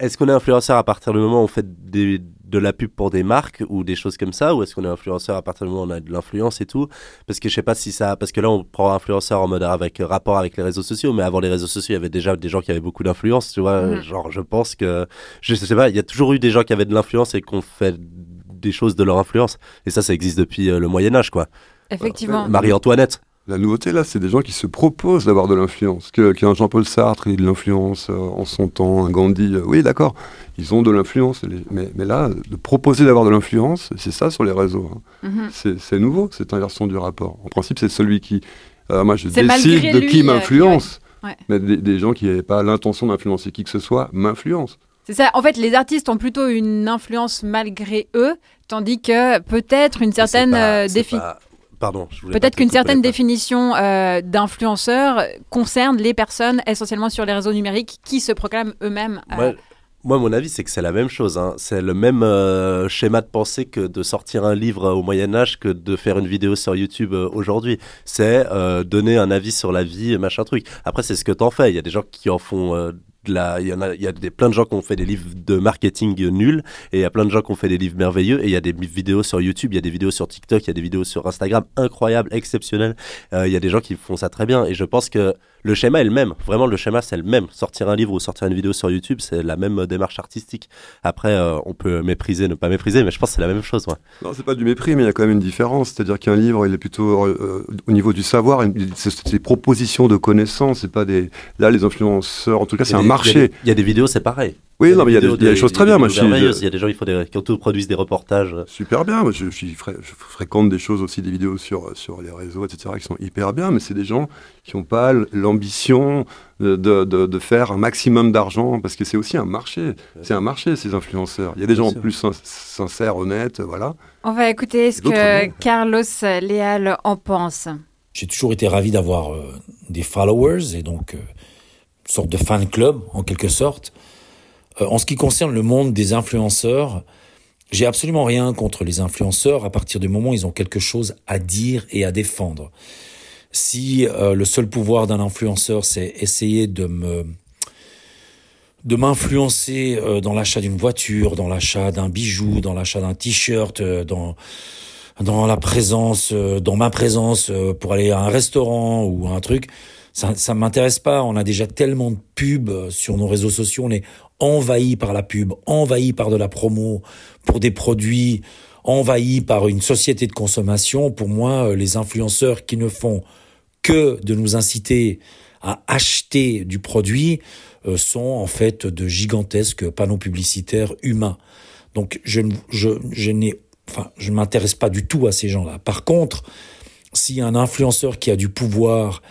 est-ce qu'on est influenceur à partir du moment où on fait des, de la pub pour des marques ou des choses comme ça, ou est-ce qu'on est influenceur à partir du moment où on a de l'influence et tout? Parce que je sais pas si ça. Parce que là, on prend influenceur en mode avec euh, rapport avec les réseaux sociaux, mais avant les réseaux sociaux, il y avait déjà des gens qui avaient beaucoup d'influence, tu vois? Mhm. Genre, je pense que. Je sais pas. Il y a toujours eu des gens qui avaient de l'influence et qui ont fait des choses de leur influence. Et ça, ça existe depuis euh, le Moyen Âge, quoi. Effectivement. Marie-Antoinette. La nouveauté, là, c'est des gens qui se proposent d'avoir de l'influence. Qu'un Jean-Paul Sartre ait de l'influence euh, en son temps, un Gandhi, euh, oui, d'accord, ils ont de l'influence. Mais, mais là, de proposer d'avoir de l'influence, c'est ça sur les réseaux. hein. Mhm. C'est c'est nouveau, cette inversion du rapport. En principe, c'est celui qui. euh, moi, je décide de lui, qui euh, m'influence. qui- ouais. Ouais. Mais des, des gens qui n'avaient pas l'intention d'influencer qui que ce soit m'influencent. C'est ça. En fait, les artistes ont plutôt une influence malgré eux, tandis que peut-être une certaine défi- Pardon, Peut-être qu'une certaine définition euh, d'influenceur concerne les personnes essentiellement sur les réseaux numériques qui se proclament eux-mêmes. euh, Moi, mon avis, c'est que c'est la même chose. hein. C'est le même euh, schéma de pensée que de sortir un livre euh, au Moyen Âge que de faire une vidéo sur YouTube euh, aujourd'hui. C'est donner un avis sur la vie, machin truc. Après, c'est ce que t'en fais. Il y a des gens qui en font. Il y a, des, plein de gens qui ont fait des livres de marketing nuls et il y a plein de gens qui ont fait des livres merveilleux et il y a des vidéos sur YouTube, il y a des vidéos sur TikTok, il y a des vidéos sur Instagram incroyables, exceptionnelles. Euh, il y a des gens qui font ça très bien et je pense que le schéma est le même. Vraiment, le schéma c'est le même. Sortir un livre ou sortir une vidéo sur YouTube, c'est la même euh, démarche artistique. Après, euh, on peut mépriser, ne pas mépriser, mais je pense que c'est la même chose. Ouais. Non, c'est pas du mépris, mais il y a quand même une différence. C'est-à-dire qu'un livre, il est plutôt euh, au niveau du savoir, c'est des propositions de connaissances, c'est pas des. Là, les influenceurs, en tout cas, c'est un des- Il y, marché. y a des vidéos, c'est pareil. Oui, non, mais il y a des, choses très bien. Moi. Il y a des gens qui, font des, qui autoproduisent des reportages. Super bien. Moi, je, je suis fré- je fréquente des choses aussi, des vidéos sur, sur les réseaux, etc., qui sont hyper bien, mais c'est des gens qui n'ont pas l'ambition de, de, de- de faire un maximum d'argent, parce que c'est aussi un marché. C'est un marché, ces influenceurs. Il y a des gens sûr. plus sin- sincères, honnêtes, voilà. On va écouter ce que non. Carlos Léal en pense. J'ai toujours été ravi d'avoir euh, des followers et donc euh, une sorte de fan club en quelque sorte. Euh, en ce qui concerne le monde des influenceurs, j'ai absolument rien contre les influenceurs à partir du moment où ils ont quelque chose à dire et à défendre. Si euh, le seul pouvoir d'un influenceur, c'est essayer de me de m'influencer euh, dans l'achat d'une voiture, dans l'achat d'un bijou, dans l'achat d'un t-shirt, dans dans la présence, dans ma présence pour aller à un restaurant ou à un truc, ça, ça m'intéresse pas. On a déjà tellement de pubs sur nos réseaux sociaux. On est envahi par la pub, envahi par de la promo pour des produits, envahi par une société de consommation. Pour moi, euh, les influenceurs qui ne font que de nous inciter à acheter du produit euh, sont en fait de gigantesques panneaux publicitaires humains. Donc je, n'ai, enfin, je ne m'intéresse pas du tout à ces gens-là. Par contre, si un influenceur qui a du pouvoir,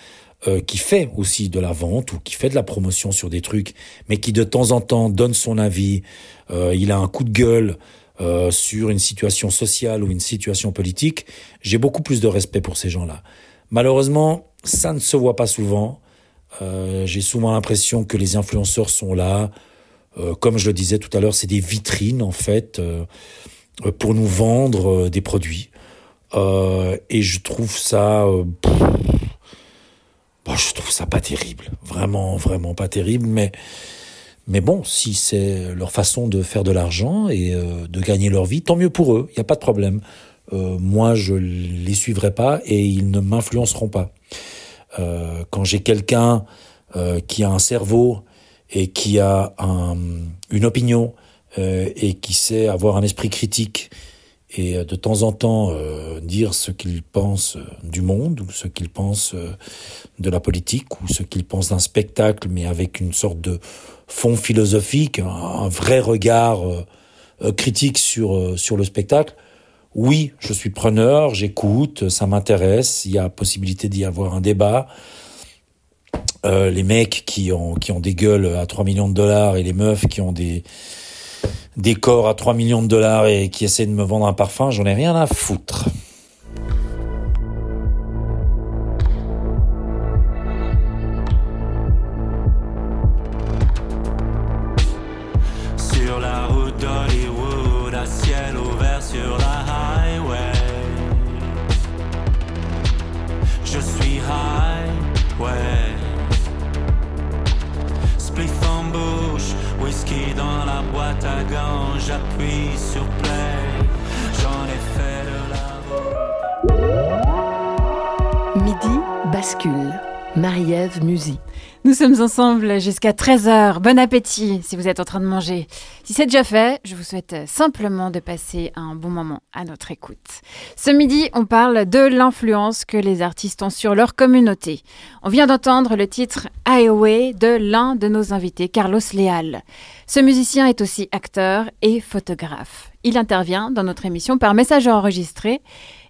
euh, qui fait aussi de la vente ou qui fait de la promotion sur des trucs, mais qui de temps en temps donne son avis, euh, il a un coup de gueule euh, sur une situation sociale ou une situation politique, j'ai beaucoup plus de respect pour ces gens-là. Malheureusement, ça ne se voit pas souvent. Euh, j'ai souvent l'impression que les influenceurs sont là, euh, comme je le disais tout à l'heure, c'est des vitrines en fait euh, pour nous vendre des produits. et je trouve ça, bon, je trouve ça pas terrible, vraiment, vraiment pas terrible. Mais, mais bon, si c'est leur façon de faire de l'argent et de gagner leur vie, tant mieux pour eux. Il n'y a pas de problème. moi, je les suivrai pas et ils ne m'influenceront pas. Euh, quand j'ai quelqu'un euh, qui a un cerveau et qui a un, une opinion euh, et qui sait avoir un esprit critique et de temps en temps dire ce qu'il pense du monde ou ce qu'il pense de la politique ou ce qu'il pense d'un spectacle, mais avec une sorte de fond philosophique, un, vrai regard critique sur, sur le spectacle, oui, je suis preneur, j'écoute, ça m'intéresse, il y a possibilité d'y avoir un débat. Euh, les mecs qui ont, qui ont des gueules à 3 millions de dollars et les meufs qui ont des, des corps à 3 millions de dollars et qui essaient de me vendre un parfum, j'en ai rien à foutre. J'appuie sur play. J'en ai fait de la Midi bascule. Marie-Ève Musy. Nous sommes ensemble jusqu'à 13h. Bon appétit si vous êtes en train de manger. Si c'est déjà fait, je vous souhaite simplement de passer un bon moment à notre écoute. Ce midi, on parle de l'influence que les artistes ont sur leur communauté. On vient d'entendre le titre Highway de l'un de nos invités, Carlos Leal. Ce musicien est aussi acteur et photographe. Il intervient dans notre émission par message enregistré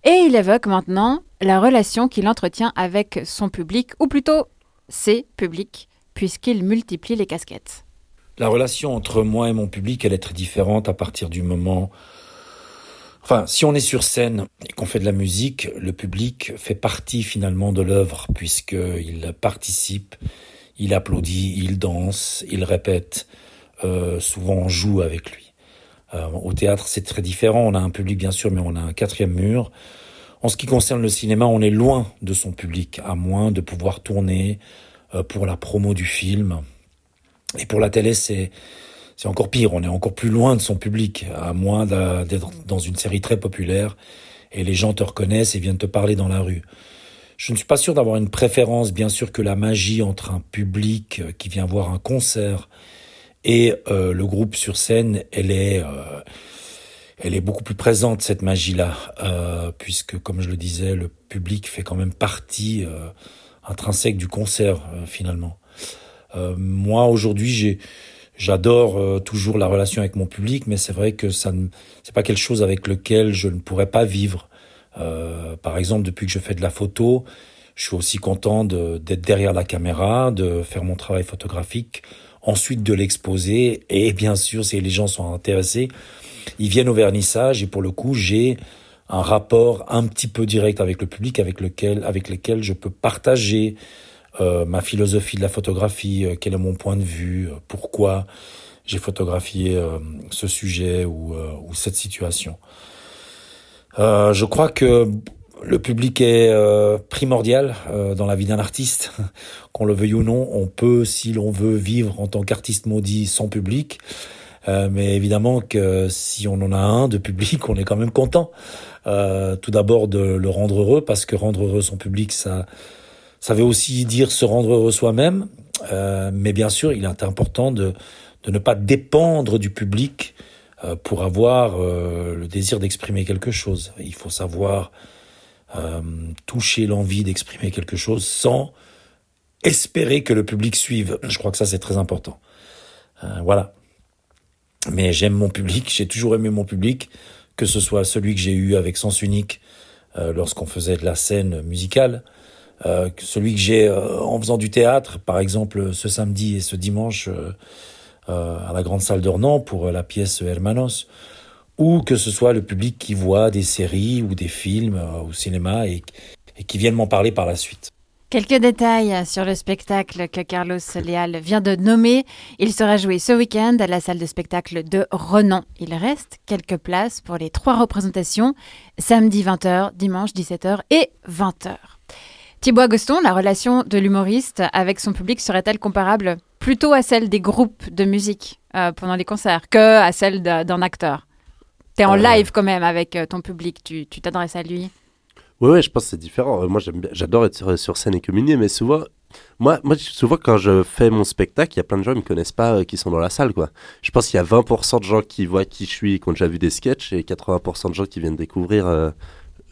et il évoque maintenant la relation qu'il entretient avec son public, ou plutôt ses publics, puisqu'il multiplie les casquettes. La relation entre moi et mon public, elle est très différente à partir du moment... Enfin, si on est sur scène et qu'on fait de la musique, le public fait partie finalement de l'œuvre, puisqu'il participe, il applaudit, il danse, il répète, euh, souvent on joue avec lui. Euh, au théâtre, c'est très différent. On a un public, bien sûr, mais on a un quatrième mur. En ce qui concerne le cinéma, on est loin de son public, à moins de pouvoir tourner euh, pour la promo du film. Et pour la télé, c'est c'est encore pire. On est encore plus loin de son public, à moins d'être dans une série très populaire et les gens te reconnaissent et viennent te parler dans la rue. Je ne suis pas sûr d'avoir une préférence. Bien sûr que la magie entre un public qui vient voir un concert et euh, le groupe sur scène, elle est, euh, elle est beaucoup plus présente cette magie-là, euh, puisque comme je le disais, le public fait quand même partie euh, intrinsèque du concert euh, finalement. Euh, moi aujourd'hui, j'ai J'adore toujours la relation avec mon public, mais c'est vrai que ça ne, c'est pas quelque chose avec lequel je ne pourrais pas vivre. par exemple, depuis que je fais de la photo, je suis aussi content d'être derrière la caméra, de faire mon travail photographique, ensuite de l'exposer, et bien sûr, si les gens sont intéressés, ils viennent au vernissage et pour le coup, j'ai un rapport un petit peu direct avec le public avec lequel, avec lequel je peux partager euh, ma philosophie de la photographie, euh, quel est mon point de vue, euh, pourquoi j'ai photographié euh, ce sujet ou, ou cette situation. Je crois que le public est primordial dans la vie d'un artiste, qu'on le veuille ou non. On peut, si l'on veut, vivre en tant qu'artiste maudit sans public. Euh, mais évidemment que si on en a un de public, on est quand même content. Euh, tout d'abord de le rendre heureux, parce que rendre heureux son public, ça, Ça veut aussi dire se rendre heureux soi-même, euh, mais bien sûr, il est important de, ne pas dépendre du public euh, pour avoir euh, le désir d'exprimer quelque chose. Il faut savoir euh, toucher l'envie d'exprimer quelque chose sans espérer que le public suive. Je crois que ça, c'est très important. Euh, voilà. Mais j'aime mon public, j'ai toujours aimé mon public, que ce soit celui que j'ai eu avec Sens Unique euh, lorsqu'on faisait de la scène musicale, euh, celui que j'ai en faisant du théâtre, par exemple ce samedi et ce dimanche à la grande salle d'Ornans pour la pièce Hermanos, ou que ce soit le public qui voit des séries ou des films euh, au cinéma et, qui viennent m'en parler par la suite. Quelques détails sur le spectacle que Carlos Leal vient de nommer. Il sera joué ce week-end à la salle de spectacle de Renan. Il reste quelques places pour les trois représentations, samedi 20h, dimanche 17h et 20h. Thibaut Agoston, la relation de l'humoriste avec son public serait-elle comparable plutôt à celle des groupes de musique euh, pendant les concerts que à celle d'un acteur? En Euh. live quand même avec euh, ton public, tu t'adresses à lui. Ouais, ouais, je pense que c'est différent. Euh, Moi, j'adore être sur, sur scène et communier, mais souvent, moi, moi, souvent, quand je fais mon spectacle, il y a plein de gens qui me connaissent pas, euh, qui sont dans la salle, quoi. Je pense qu'il y a 20% de gens qui voient qui je suis, qui ont déjà vu des sketchs, et 80% de gens qui viennent découvrir, euh,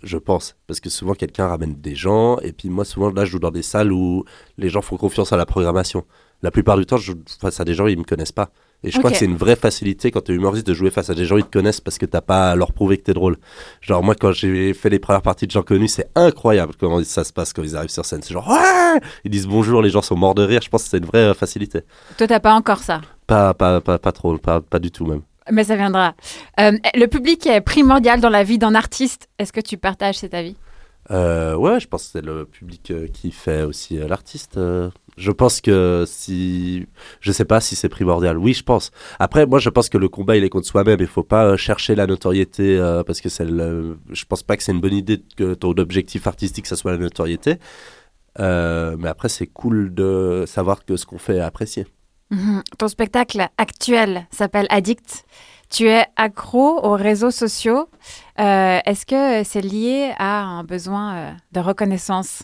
je pense. Parce que souvent, quelqu'un ramène des gens, et puis moi, souvent, là, je joue dans des salles où les gens font confiance à la programmation. La plupart du temps, je joue face à des gens, ils me connaissent pas. Et je crois que c'est une vraie facilité quand tu es humoriste de jouer face à des gens qui te connaissent parce que t'as pas à leur prouver que t'es drôle. Genre, moi, quand j'ai fait les premières parties de gens connus, c'est incroyable comment ça se passe quand ils arrivent sur scène. C'est genre, ouais Ils disent bonjour, les gens sont morts de rire. Je pense que c'est une vraie euh, facilité. Toi, t'as pas encore ça? Pas, pas, pas, pas trop, pas, pas du tout même. Mais ça viendra. Euh, le public est primordial dans la vie d'un artiste. Est-ce que tu partages cet avis? Euh, ouais, je pense que c'est le public euh, qui fait aussi euh, l'artiste. Je pense que si. Je sais pas si c'est primordial. Oui, je pense. Après, moi, je pense que le combat, il est contre soi-même. Il faut pas chercher la notoriété parce que c'est le. Je pense pas que c'est une bonne idée que ton objectif artistique, ça soit la notoriété. Mais après, c'est cool de savoir que ce qu'on fait est apprécié. Mhm. Ton spectacle actuel s'appelle Addict. Tu es accro aux réseaux sociaux. Euh, Est-ce que c'est lié à un besoin euh, de reconnaissance?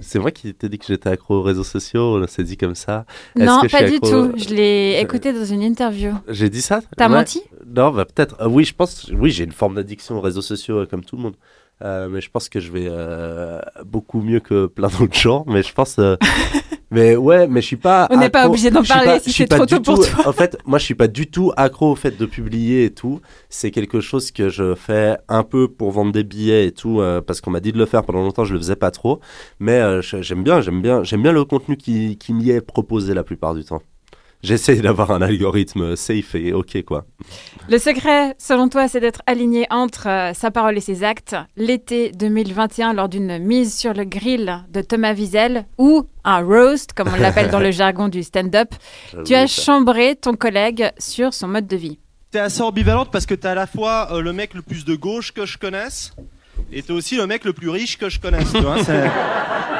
C'est moi qui t'ai dit que j'étais accro aux réseaux sociaux. On s'est dit comme ça. Non, que pas du accro- tout. Je l'ai écouté dans une interview. J'ai dit ça? T'as Ouais. menti? Non, bah, peut-être. Euh, oui, je pense. Oui, j'ai une forme d'addiction aux réseaux sociaux euh, comme tout le monde. Euh, mais je pense que je vais euh, beaucoup mieux que plein d'autres gens. Mais je pense. mais ouais, mais je suis pas. On n'est pas obligé d'en parler pas- si c'est trop tôt pour tout- toi. En fait, moi, je suis pas du tout accro au fait de publier et tout. C'est quelque chose que je fais un peu pour vendre des billets et tout, euh, parce qu'on m'a dit de le faire pendant longtemps. Je le faisais pas trop. Mais euh, j'aime bien, j'aime bien, j'aime bien le contenu qui, qui m'y est proposé la plupart du temps. J'essaye d'avoir un algorithme safe et ok quoi. Le secret, selon toi, c'est d'être aligné entre euh, sa parole et ses actes. L'été 2021, lors d'une mise sur le grill de Thomas Wiesel, ou un roast, comme on l'appelle dans le jargon du stand-up, tu as ça. chambré ton collègue sur son mode de vie. T'es assez ambivalente parce que t'es à la fois euh, le mec le plus de gauche que je connaisse et t'es aussi le mec le plus riche que je connaisse. Tu vois, c'est-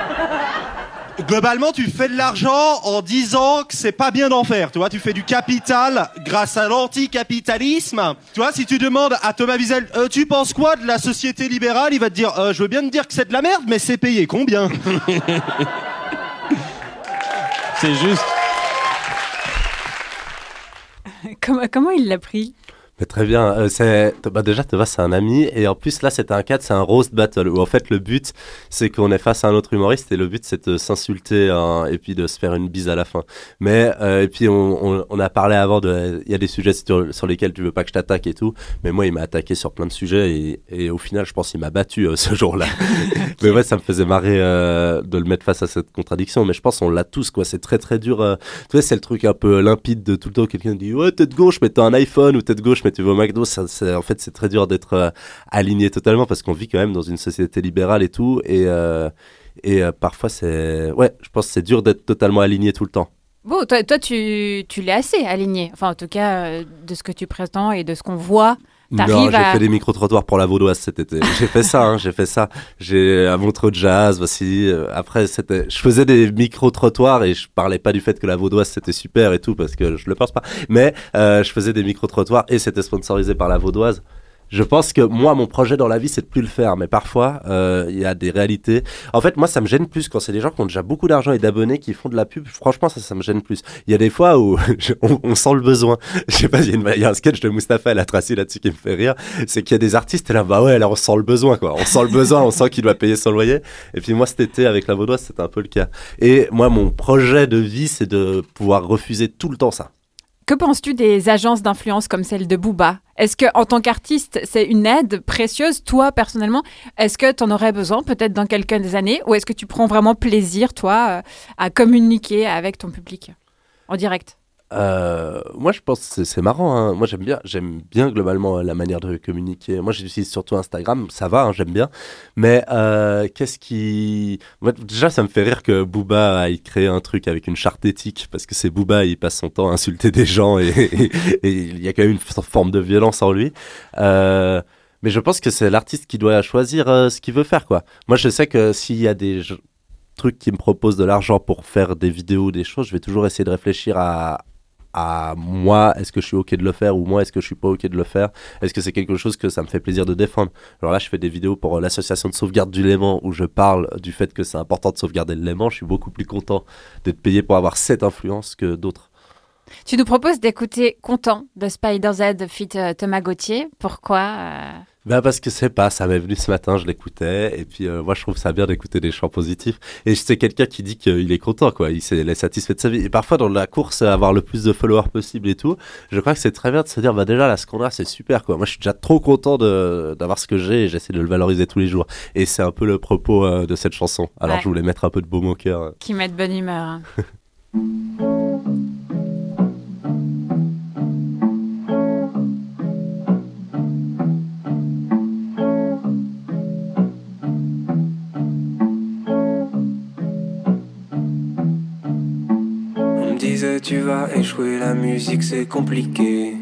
Globalement, tu fais de l'argent en disant que c'est pas bien d'en faire. Tu vois, tu fais du capital grâce à l'anticapitalisme. Tu vois, si tu demandes à Thomas Wiesel, Euh, tu penses quoi de la société libérale, il va te dire, Euh, je veux bien te dire que c'est de la merde, mais c'est payé combien? C'est juste. comment, comment il l'a pris? Mais très bien. Euh, c'est bah déjà Thomas c'est un ami et en plus là c'était un cadre, c'est un roast battle où en fait le but c'est qu'on est face à un autre humoriste et le but c'est de s'insulter hein, et puis de se faire une bise à la fin. Mais euh, et puis on, on, on a parlé avant de il y a des sujets sur, sur lesquels tu veux pas que je t'attaque et tout, mais moi il m'a attaqué sur plein de sujets et, et au final je pense qu'il m'a battu euh, ce jour-là. mais ouais ça me faisait marrer euh, de le mettre face à cette contradiction. Mais je pense on l'a tous quoi. C'est très très dur. euh, tu vois c'est le truc un peu limpide de tout le temps quelqu'un dit ouais t'es de gauche mais t'as un iPhone ou t'es de gauche mais tu vas au McDo. En fait c'est très dur d'être euh, aligné totalement parce qu'on vit quand même dans une société libérale et tout et euh, et euh, parfois c'est ouais je pense que c'est dur d'être totalement aligné tout le temps. Bon, toi, toi tu, tu l'es assez aligné. Enfin, en tout cas, de ce que tu présentes et de ce qu'on voit. Non, j'ai à... fait des micro-trottoirs pour la Vaudoise cet été. J'ai fait ça, hein, j'ai fait ça. J'ai à Montreux Jazz, voici. euh, Après, c'était, je faisais des micro-trottoirs et je parlais pas du fait que la Vaudoise c'était super et tout parce que je le pense pas. Mais euh, je faisais des micro-trottoirs et c'était sponsorisé par la Vaudoise. Je pense que moi, mon projet dans la vie, c'est de plus le faire. Mais parfois, euh, il y a des réalités. En fait, moi, ça me gêne plus quand c'est des gens qui ont déjà beaucoup d'argent et d'abonnés qui font de la pub. Franchement, ça, ça me gêne plus. Il y a des fois où on, on sent le besoin. Je sais pas, il y, y a un sketch de Mustapha El Atrassi là-dessus qui me fait rire. C'est qu'il y a des artistes et là, bah ouais, là, on sent le besoin, quoi. On sent le besoin, on sent qu'il doit payer son loyer. Et puis moi, cet été, avec la Vaudoise, c'était un peu le cas. Et moi, mon projet de vie, c'est de pouvoir refuser tout le temps ça. Que penses-tu des agences d'influence comme celle de Booba? Est-ce que en tant qu'artiste, c'est une aide précieuse, toi personnellement Est-ce que tu en aurais besoin peut-être dans quelques années? Ou est-ce que tu prends vraiment plaisir, toi, euh, à communiquer avec ton public en direct? Euh, moi, je pense que c'est- marrant. hein. Moi, j'aime bien, j'aime bien globalement la manière de communiquer. Moi, j'utilise surtout Instagram. Ça va, hein, j'aime bien. Mais euh, qu'est-ce qui. Déjà, ça me fait rire que Booba aille créer un truc avec une charte éthique parce que c'est Booba, il passe son temps à insulter des gens et, il y a quand même une forme de violence en lui. Euh, mais je pense que c'est l'artiste qui doit choisir ce qu'il veut faire, quoi. Moi, je sais que s'il y a des trucs qui me proposent de l'argent pour faire des vidéos, des choses, je vais toujours essayer de réfléchir à, à moi, est-ce que je suis OK de le faire ou moi, est-ce que je suis pas OK de le faire? Est-ce que c'est quelque chose que ça me fait plaisir de défendre? Alors là, je fais des vidéos pour euh, l'association de sauvegarde du Léman où je parle du fait que c'est important de sauvegarder le Léman. Je suis beaucoup plus content d'être payé pour avoir cette influence que d'autres. Tu nous proposes d'écouter Content de Spider Z fit euh, Thomas Gauthier. Pourquoi euh, Bah parce que c'est pas, ça m'est venu ce matin, je l'écoutais, et puis euh, moi je trouve ça bien d'écouter des chants positifs. Et c'est quelqu'un qui dit qu'il est content, quoi, il, est satisfait de sa vie. Et parfois dans la course, avoir le plus de followers possible et tout, je crois que c'est très bien de se dire, bah déjà là, ce qu'on a, c'est super, quoi. Moi je suis déjà trop content d'avoir ce que j'ai et j'essaie de le valoriser tous les jours. Et c'est un peu le propos euh, de cette chanson. Alors Ouais. je voulais mettre un peu de baume au cœur. euh. qui met de bonne humeur hein. disait tu vas échouer, la musique c'est compliqué.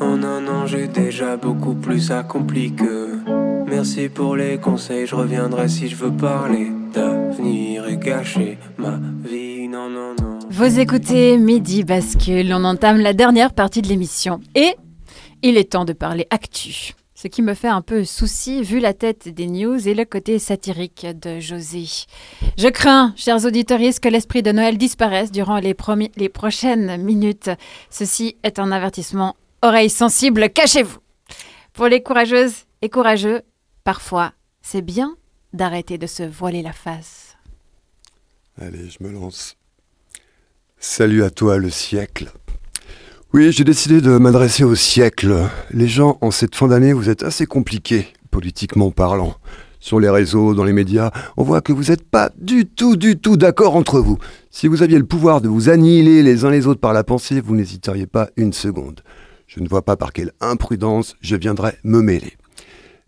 En un an j'ai déjà beaucoup plus accompli que. Merci pour les conseils, je reviendrai si je veux parler d'avenir et gâcher ma vie. Non, non, non. Vous écoutez Midi Bascule, on entame la dernière partie de l'émission. Et il est temps de parler actu. Ce qui me fait un peu souci vu la tête des news et le côté satirique de José. Je crains, chers auditeurs, que l'esprit de Noël disparaisse durant les, les prochaines minutes. Ceci est un avertissement. Oreilles sensibles, cachez-vous. Pour les courageuses et courageux, parfois, c'est bien d'arrêter de se voiler la face. Allez, je me lance. Salut à toi, le siècle. Oui, j'ai décidé de m'adresser au siècle. Les gens, en cette fin d'année, vous êtes assez compliqués, politiquement parlant. Sur les réseaux, dans les médias, on voit que vous n'êtes pas du tout, du tout d'accord entre vous. Si vous aviez le pouvoir de vous annihiler les uns les autres par la pensée, vous n'hésiteriez pas une seconde. Je ne vois pas par quelle imprudence je viendrais me mêler.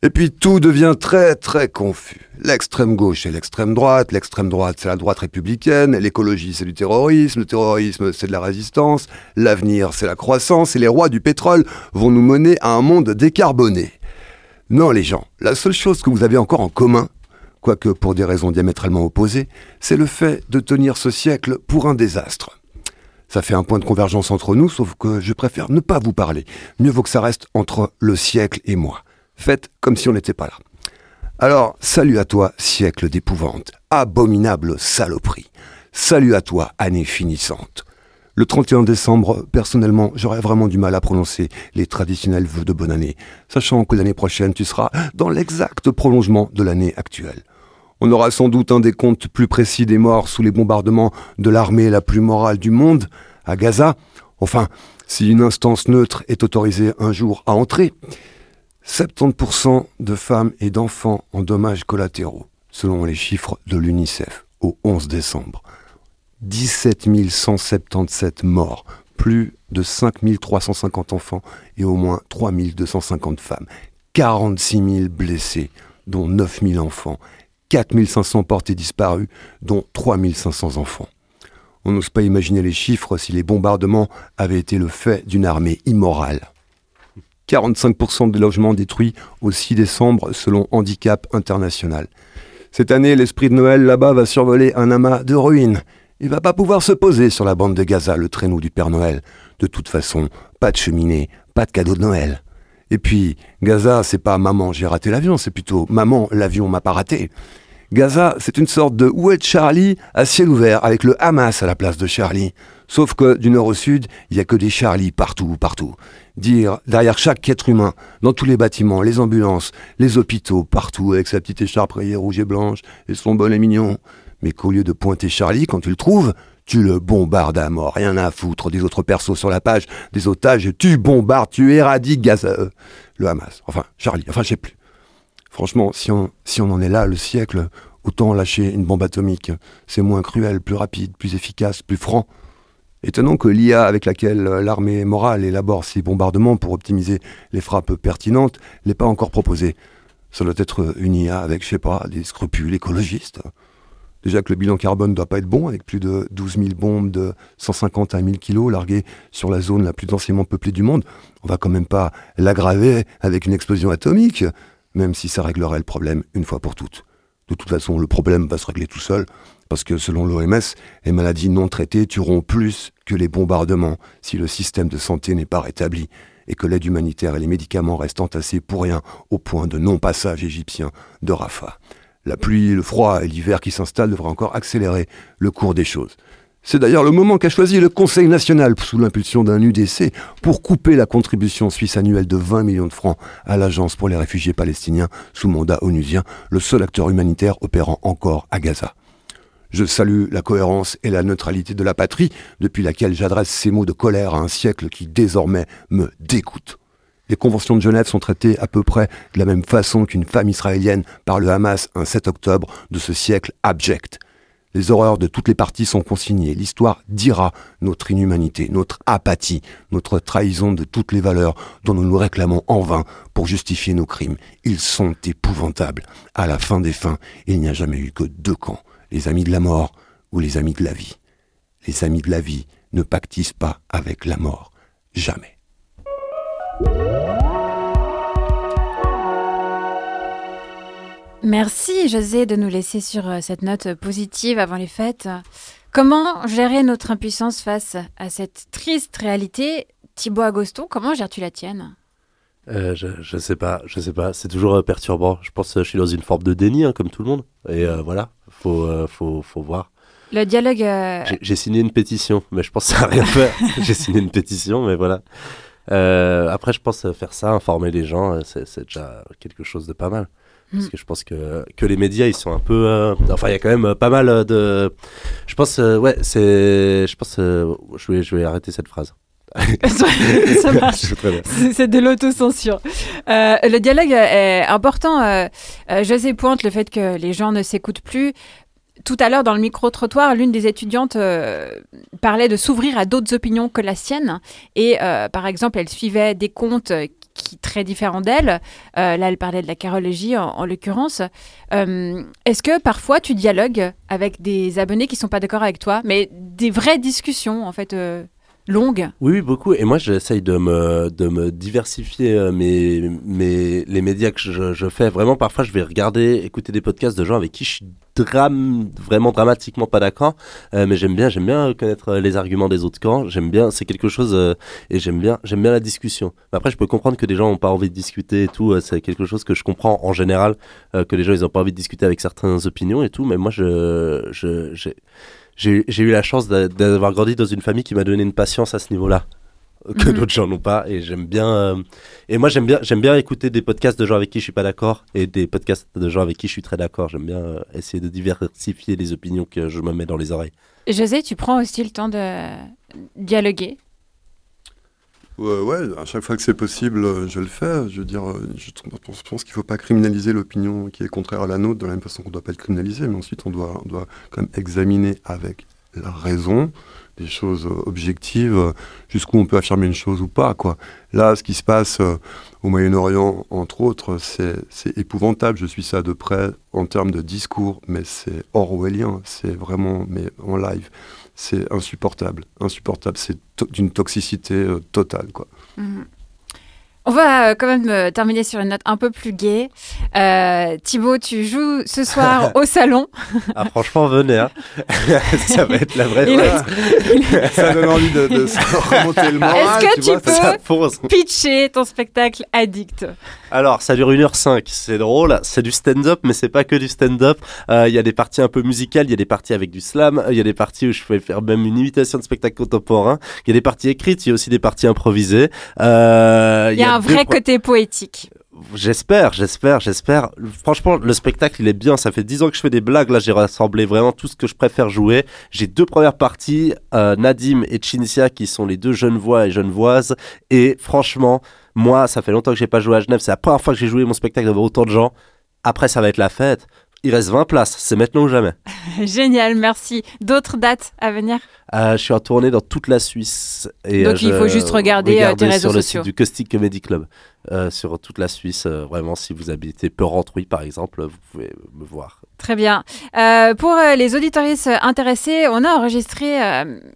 Et puis tout devient très très confus. L'extrême gauche c'est l'extrême droite, l'extrême droite c'est la droite républicaine, l'écologie c'est du terrorisme, le terrorisme c'est de la résistance, l'avenir c'est la croissance et les rois du pétrole vont nous mener à un monde décarboné. Non les gens, la seule chose que vous avez encore en commun, quoique pour des raisons diamétralement opposées, c'est le fait de tenir ce siècle pour un désastre. Ça fait un point de convergence entre nous, sauf que je préfère ne pas vous parler. Mieux vaut que ça reste entre le siècle et moi. Faites comme si on n'était pas là. Alors, salut à toi, siècle d'épouvante, abominable saloperie. Salut à toi, année finissante. Le 31 décembre, personnellement, j'aurais vraiment du mal à prononcer les traditionnels vœux de bonne année, sachant que l'année prochaine, tu seras dans l'exact prolongement de l'année actuelle. On aura sans doute un décompte plus précis des morts sous les bombardements de l'armée la plus morale du monde, à Gaza. Enfin, si une instance neutre est autorisée un jour à entrer. 70% de femmes et d'enfants en dommages collatéraux, selon les chiffres de l'UNICEF, au 11 décembre. 17 177 morts, plus de 5 350 enfants et au moins 3 250 femmes. 46 000 blessés, dont 9 000 enfants. 4 500 portés disparus, dont 3 500 enfants. On n'ose pas imaginer les chiffres si les bombardements avaient été le fait d'une armée immorale. 45% des logements détruits au 6 décembre selon Handicap International. Cette année, l'esprit de Noël là-bas va survoler un amas de ruines. Il va pas pouvoir se poser sur la bande de Gaza, le traîneau du Père Noël. De toute façon, pas de cheminée, pas de cadeau de Noël. Et puis, Gaza, c'est pas maman, j'ai raté l'avion, c'est plutôt maman, l'avion m'a pas raté. Gaza, c'est une sorte de où est Charlie à ciel ouvert, avec le Hamas à la place de Charlie. Sauf que du nord au sud, il y a que des Charlie partout, partout. Dire derrière chaque être humain, dans tous les bâtiments, les ambulances, les hôpitaux, partout, avec sa petite écharpe rouge et blanche et son bonnet mignon. Mais qu'au lieu de pointer Charlie quand tu le trouves, tu le bombardes à mort, rien à foutre des autres persos sur la page, des otages, tu bombardes, tu éradiques Gaza, le Hamas, enfin Charlie, enfin je sais plus. Franchement, si on en est là, le siècle, autant lâcher une bombe atomique. C'est moins cruel, plus rapide, plus efficace, plus franc. Étonnant que l'IA avec laquelle l'armée morale élabore ses bombardements pour optimiser les frappes pertinentes l'ait pas encore proposé. Ça doit être une IA avec, je sais pas, des scrupules écologistes. Déjà que le bilan carbone doit pas être bon, avec plus de 12 000 bombes de 150 à 1000 kilos larguées sur la zone la plus densément peuplée du monde. On va quand même pas l'aggraver avec une explosion atomique même si ça réglerait le problème une fois pour toutes. De toute façon, le problème va se régler tout seul, parce que selon l'OMS, les maladies non traitées tueront plus que les bombardements si le système de santé n'est pas rétabli, et que l'aide humanitaire et les médicaments restent entassés pour rien au point de non-passage égyptien de Rafah. La pluie, le froid et l'hiver qui s'installent devraient encore accélérer le cours des choses. C'est d'ailleurs le moment qu'a choisi le Conseil national, sous l'impulsion d'un UDC, pour couper la contribution suisse annuelle de 20 millions de francs à l'Agence pour les réfugiés palestiniens sous mandat onusien, le seul acteur humanitaire opérant encore à Gaza. Je salue la cohérence et la neutralité de la patrie, depuis laquelle j'adresse ces mots de colère à un siècle qui désormais me dégoûte. Les conventions de Genève sont traitées à peu près de la même façon qu'une femme israélienne par le Hamas un 7 octobre de ce siècle abject. Les horreurs de toutes les parties sont consignées. L'histoire dira notre inhumanité, notre apathie, notre trahison de toutes les valeurs dont nous nous réclamons en vain pour justifier nos crimes. Ils sont épouvantables. À la fin des fins, il n'y a jamais eu que deux camps, les amis de la mort ou les amis de la vie. Les amis de la vie ne pactisent pas avec la mort. Jamais. Merci José de nous laisser sur euh, cette note positive avant les fêtes. Comment gérer notre impuissance face à cette triste réalité? Thibaut Agoston, comment gères-tu la tienne? Euh, je, je sais pas, je sais pas. C'est toujours euh, perturbant. Je pense que je suis dans une forme de déni, hein, comme tout le monde. Et voilà, faut, faut, faut voir. Le dialogue. J'ai signé une pétition, mais je pense que ça n'a rien fait. J'ai signé une pétition, mais voilà. après, je pense faire ça, informer les gens, c'est déjà quelque chose de pas mal. Parce mm. que je pense que, que les médias, ils sont un peu. Euh, enfin, il y a quand même pas mal de. Je pense, euh, ouais, c'est. Je pense. Euh, je, vais, je vais arrêter cette phrase. ça marche. C'est de l'autocensure. le dialogue est important. José pointe le fait que les gens ne s'écoutent plus. Tout à l'heure, dans le micro-trottoir, l'une des étudiantes parlait de s'ouvrir à d'autres opinions que la sienne. Et par exemple, elle suivait des comptes qui très différent d'elle. Euh, là, elle parlait de la carologie en, l'occurrence. Euh, est-ce que parfois tu dialogues avec des abonnés qui sont pas d'accord avec toi, mais des vraies discussions en fait euh, longues Oui, beaucoup. Et moi, j'essaye de me, de me diversifier mes, mes, les médias que je, je, fais. Vraiment, parfois, je vais regarder, écouter des podcasts de gens avec qui je suis drame, vraiment dramatiquement pas d'accord, euh, mais j'aime bien, j'aime bien connaître euh, les arguments des autres camps. J'aime bien, c'est quelque chose euh, et j'aime bien, j'aime bien la discussion. après, je peux comprendre que des gens ont pas envie de discuter et tout. c'est quelque chose que je comprends en général que les gens ils ont pas envie de discuter avec certaines opinions et tout. Mais moi, je, je j'ai, j'ai eu la chance d'avoir grandi dans une famille qui m'a donné une patience à ce niveau-là que mhm. d'autres gens n'ont pas et j'aime bien euh, et moi j'aime bien j'aime bien écouter des podcasts de gens avec qui je suis pas d'accord et des podcasts de gens avec qui je suis très d'accord. J'aime bien euh, essayer de diversifier les opinions que je me mets dans les oreilles. José tu prends aussi le temps de dialoguer? Ouais, ouais à chaque fois que c'est possible je le fais je veux dire je pense qu'il faut pas criminaliser l'opinion qui est contraire à la nôtre de la même façon qu'on doit pas être criminalisé mais ensuite on doit on doit quand même examiner avec la raison des choses objectives, jusqu'où on peut affirmer une chose ou pas. Quoi. Là, ce qui se passe euh, au Moyen-Orient, entre autres, c'est épouvantable. Je suis ça de près en termes de discours, mais c'est orwellien, c'est vraiment mais en live. C'est insupportable, insupportable. C'est d'une toxicité euh, totale. Quoi. Mhm. On va euh, quand même euh, terminer sur une note un peu plus gaie. Euh, Thibaut, tu joues ce soir au salon. Ah, franchement, venez. hein. ça va être la vraie fête. Ça donne envie de, de se remonter le moral. Est-ce que tu vois, peux pitcher ton spectacle Addict? Alors, ça dure 1h05, c'est drôle, c'est du stand-up, mais c'est pas que du stand-up. Euh, Il y a des parties un peu musicales, il y a des parties avec du slam, il y a des parties où je fais faire même une imitation de spectacle contemporain, il y a des parties écrites, il y a aussi des parties improvisées. Euh, Il y a un vrai pro- côté poétique. J'espère, j'espère, j'espère. Franchement, le spectacle, il est bien. Ça fait 10 ans que je fais des blagues. Là, j'ai rassemblé vraiment tout ce que je préfère jouer. J'ai deux premières parties, euh, Nadim et Chinsia, qui sont les deux jeunes voix et genevoises. Et franchement, moi, ça fait longtemps que j'ai pas joué à Genève. C'est la première fois que j'ai joué mon spectacle devant autant de gens. Après, ça va être la fête. Il reste 20 places. C'est maintenant ou jamais. Génial, merci. D'autres dates à venir? Euh, je suis en tournée dans toute la Suisse. Et, Donc, euh, il faut juste regarder, tes réseaux sur le sociaux. site du Caustic Comedy Club. Euh, sur toute la Suisse. euh, vraiment, si vous habitez Peurantruy, par exemple, vous pouvez me voir. Très bien. Euh, pour les auditoristes intéressés, on a enregistré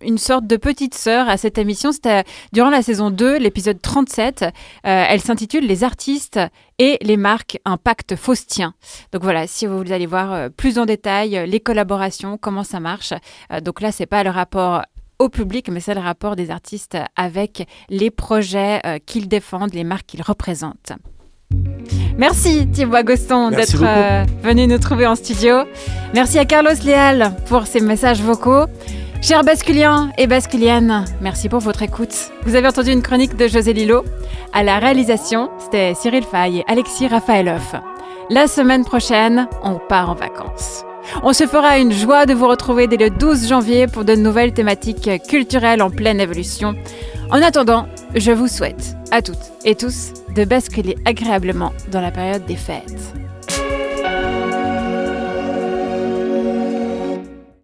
une sorte de petite sœur à cette émission. C'était durant la saison 2, l'épisode 37. Euh, elle s'intitule Les artistes et les marques, un pacte faustien. Donc voilà, si vous voulez aller voir plus en détail les collaborations, comment ça marche. Donc là, c'est pas le rapport au public, mais c'est le rapport des artistes avec les projets euh, qu'ils défendent, les marques qu'ils représentent. Merci Thibaut Agoston d'être euh, venu nous trouver en studio. Merci à Carlos Léal pour ses messages vocaux. Chers basculiens et basculiennes, merci pour votre écoute. Vous avez entendu une chronique de José Lillo. À la réalisation, c'était Cyril Fay et Alexis Rafaeloff. La semaine prochaine, on part en vacances. On se fera une joie de vous retrouver dès le 12 janvier pour de nouvelles thématiques culturelles en pleine évolution. En attendant, je vous souhaite à toutes et tous de basculer agréablement dans la période des fêtes.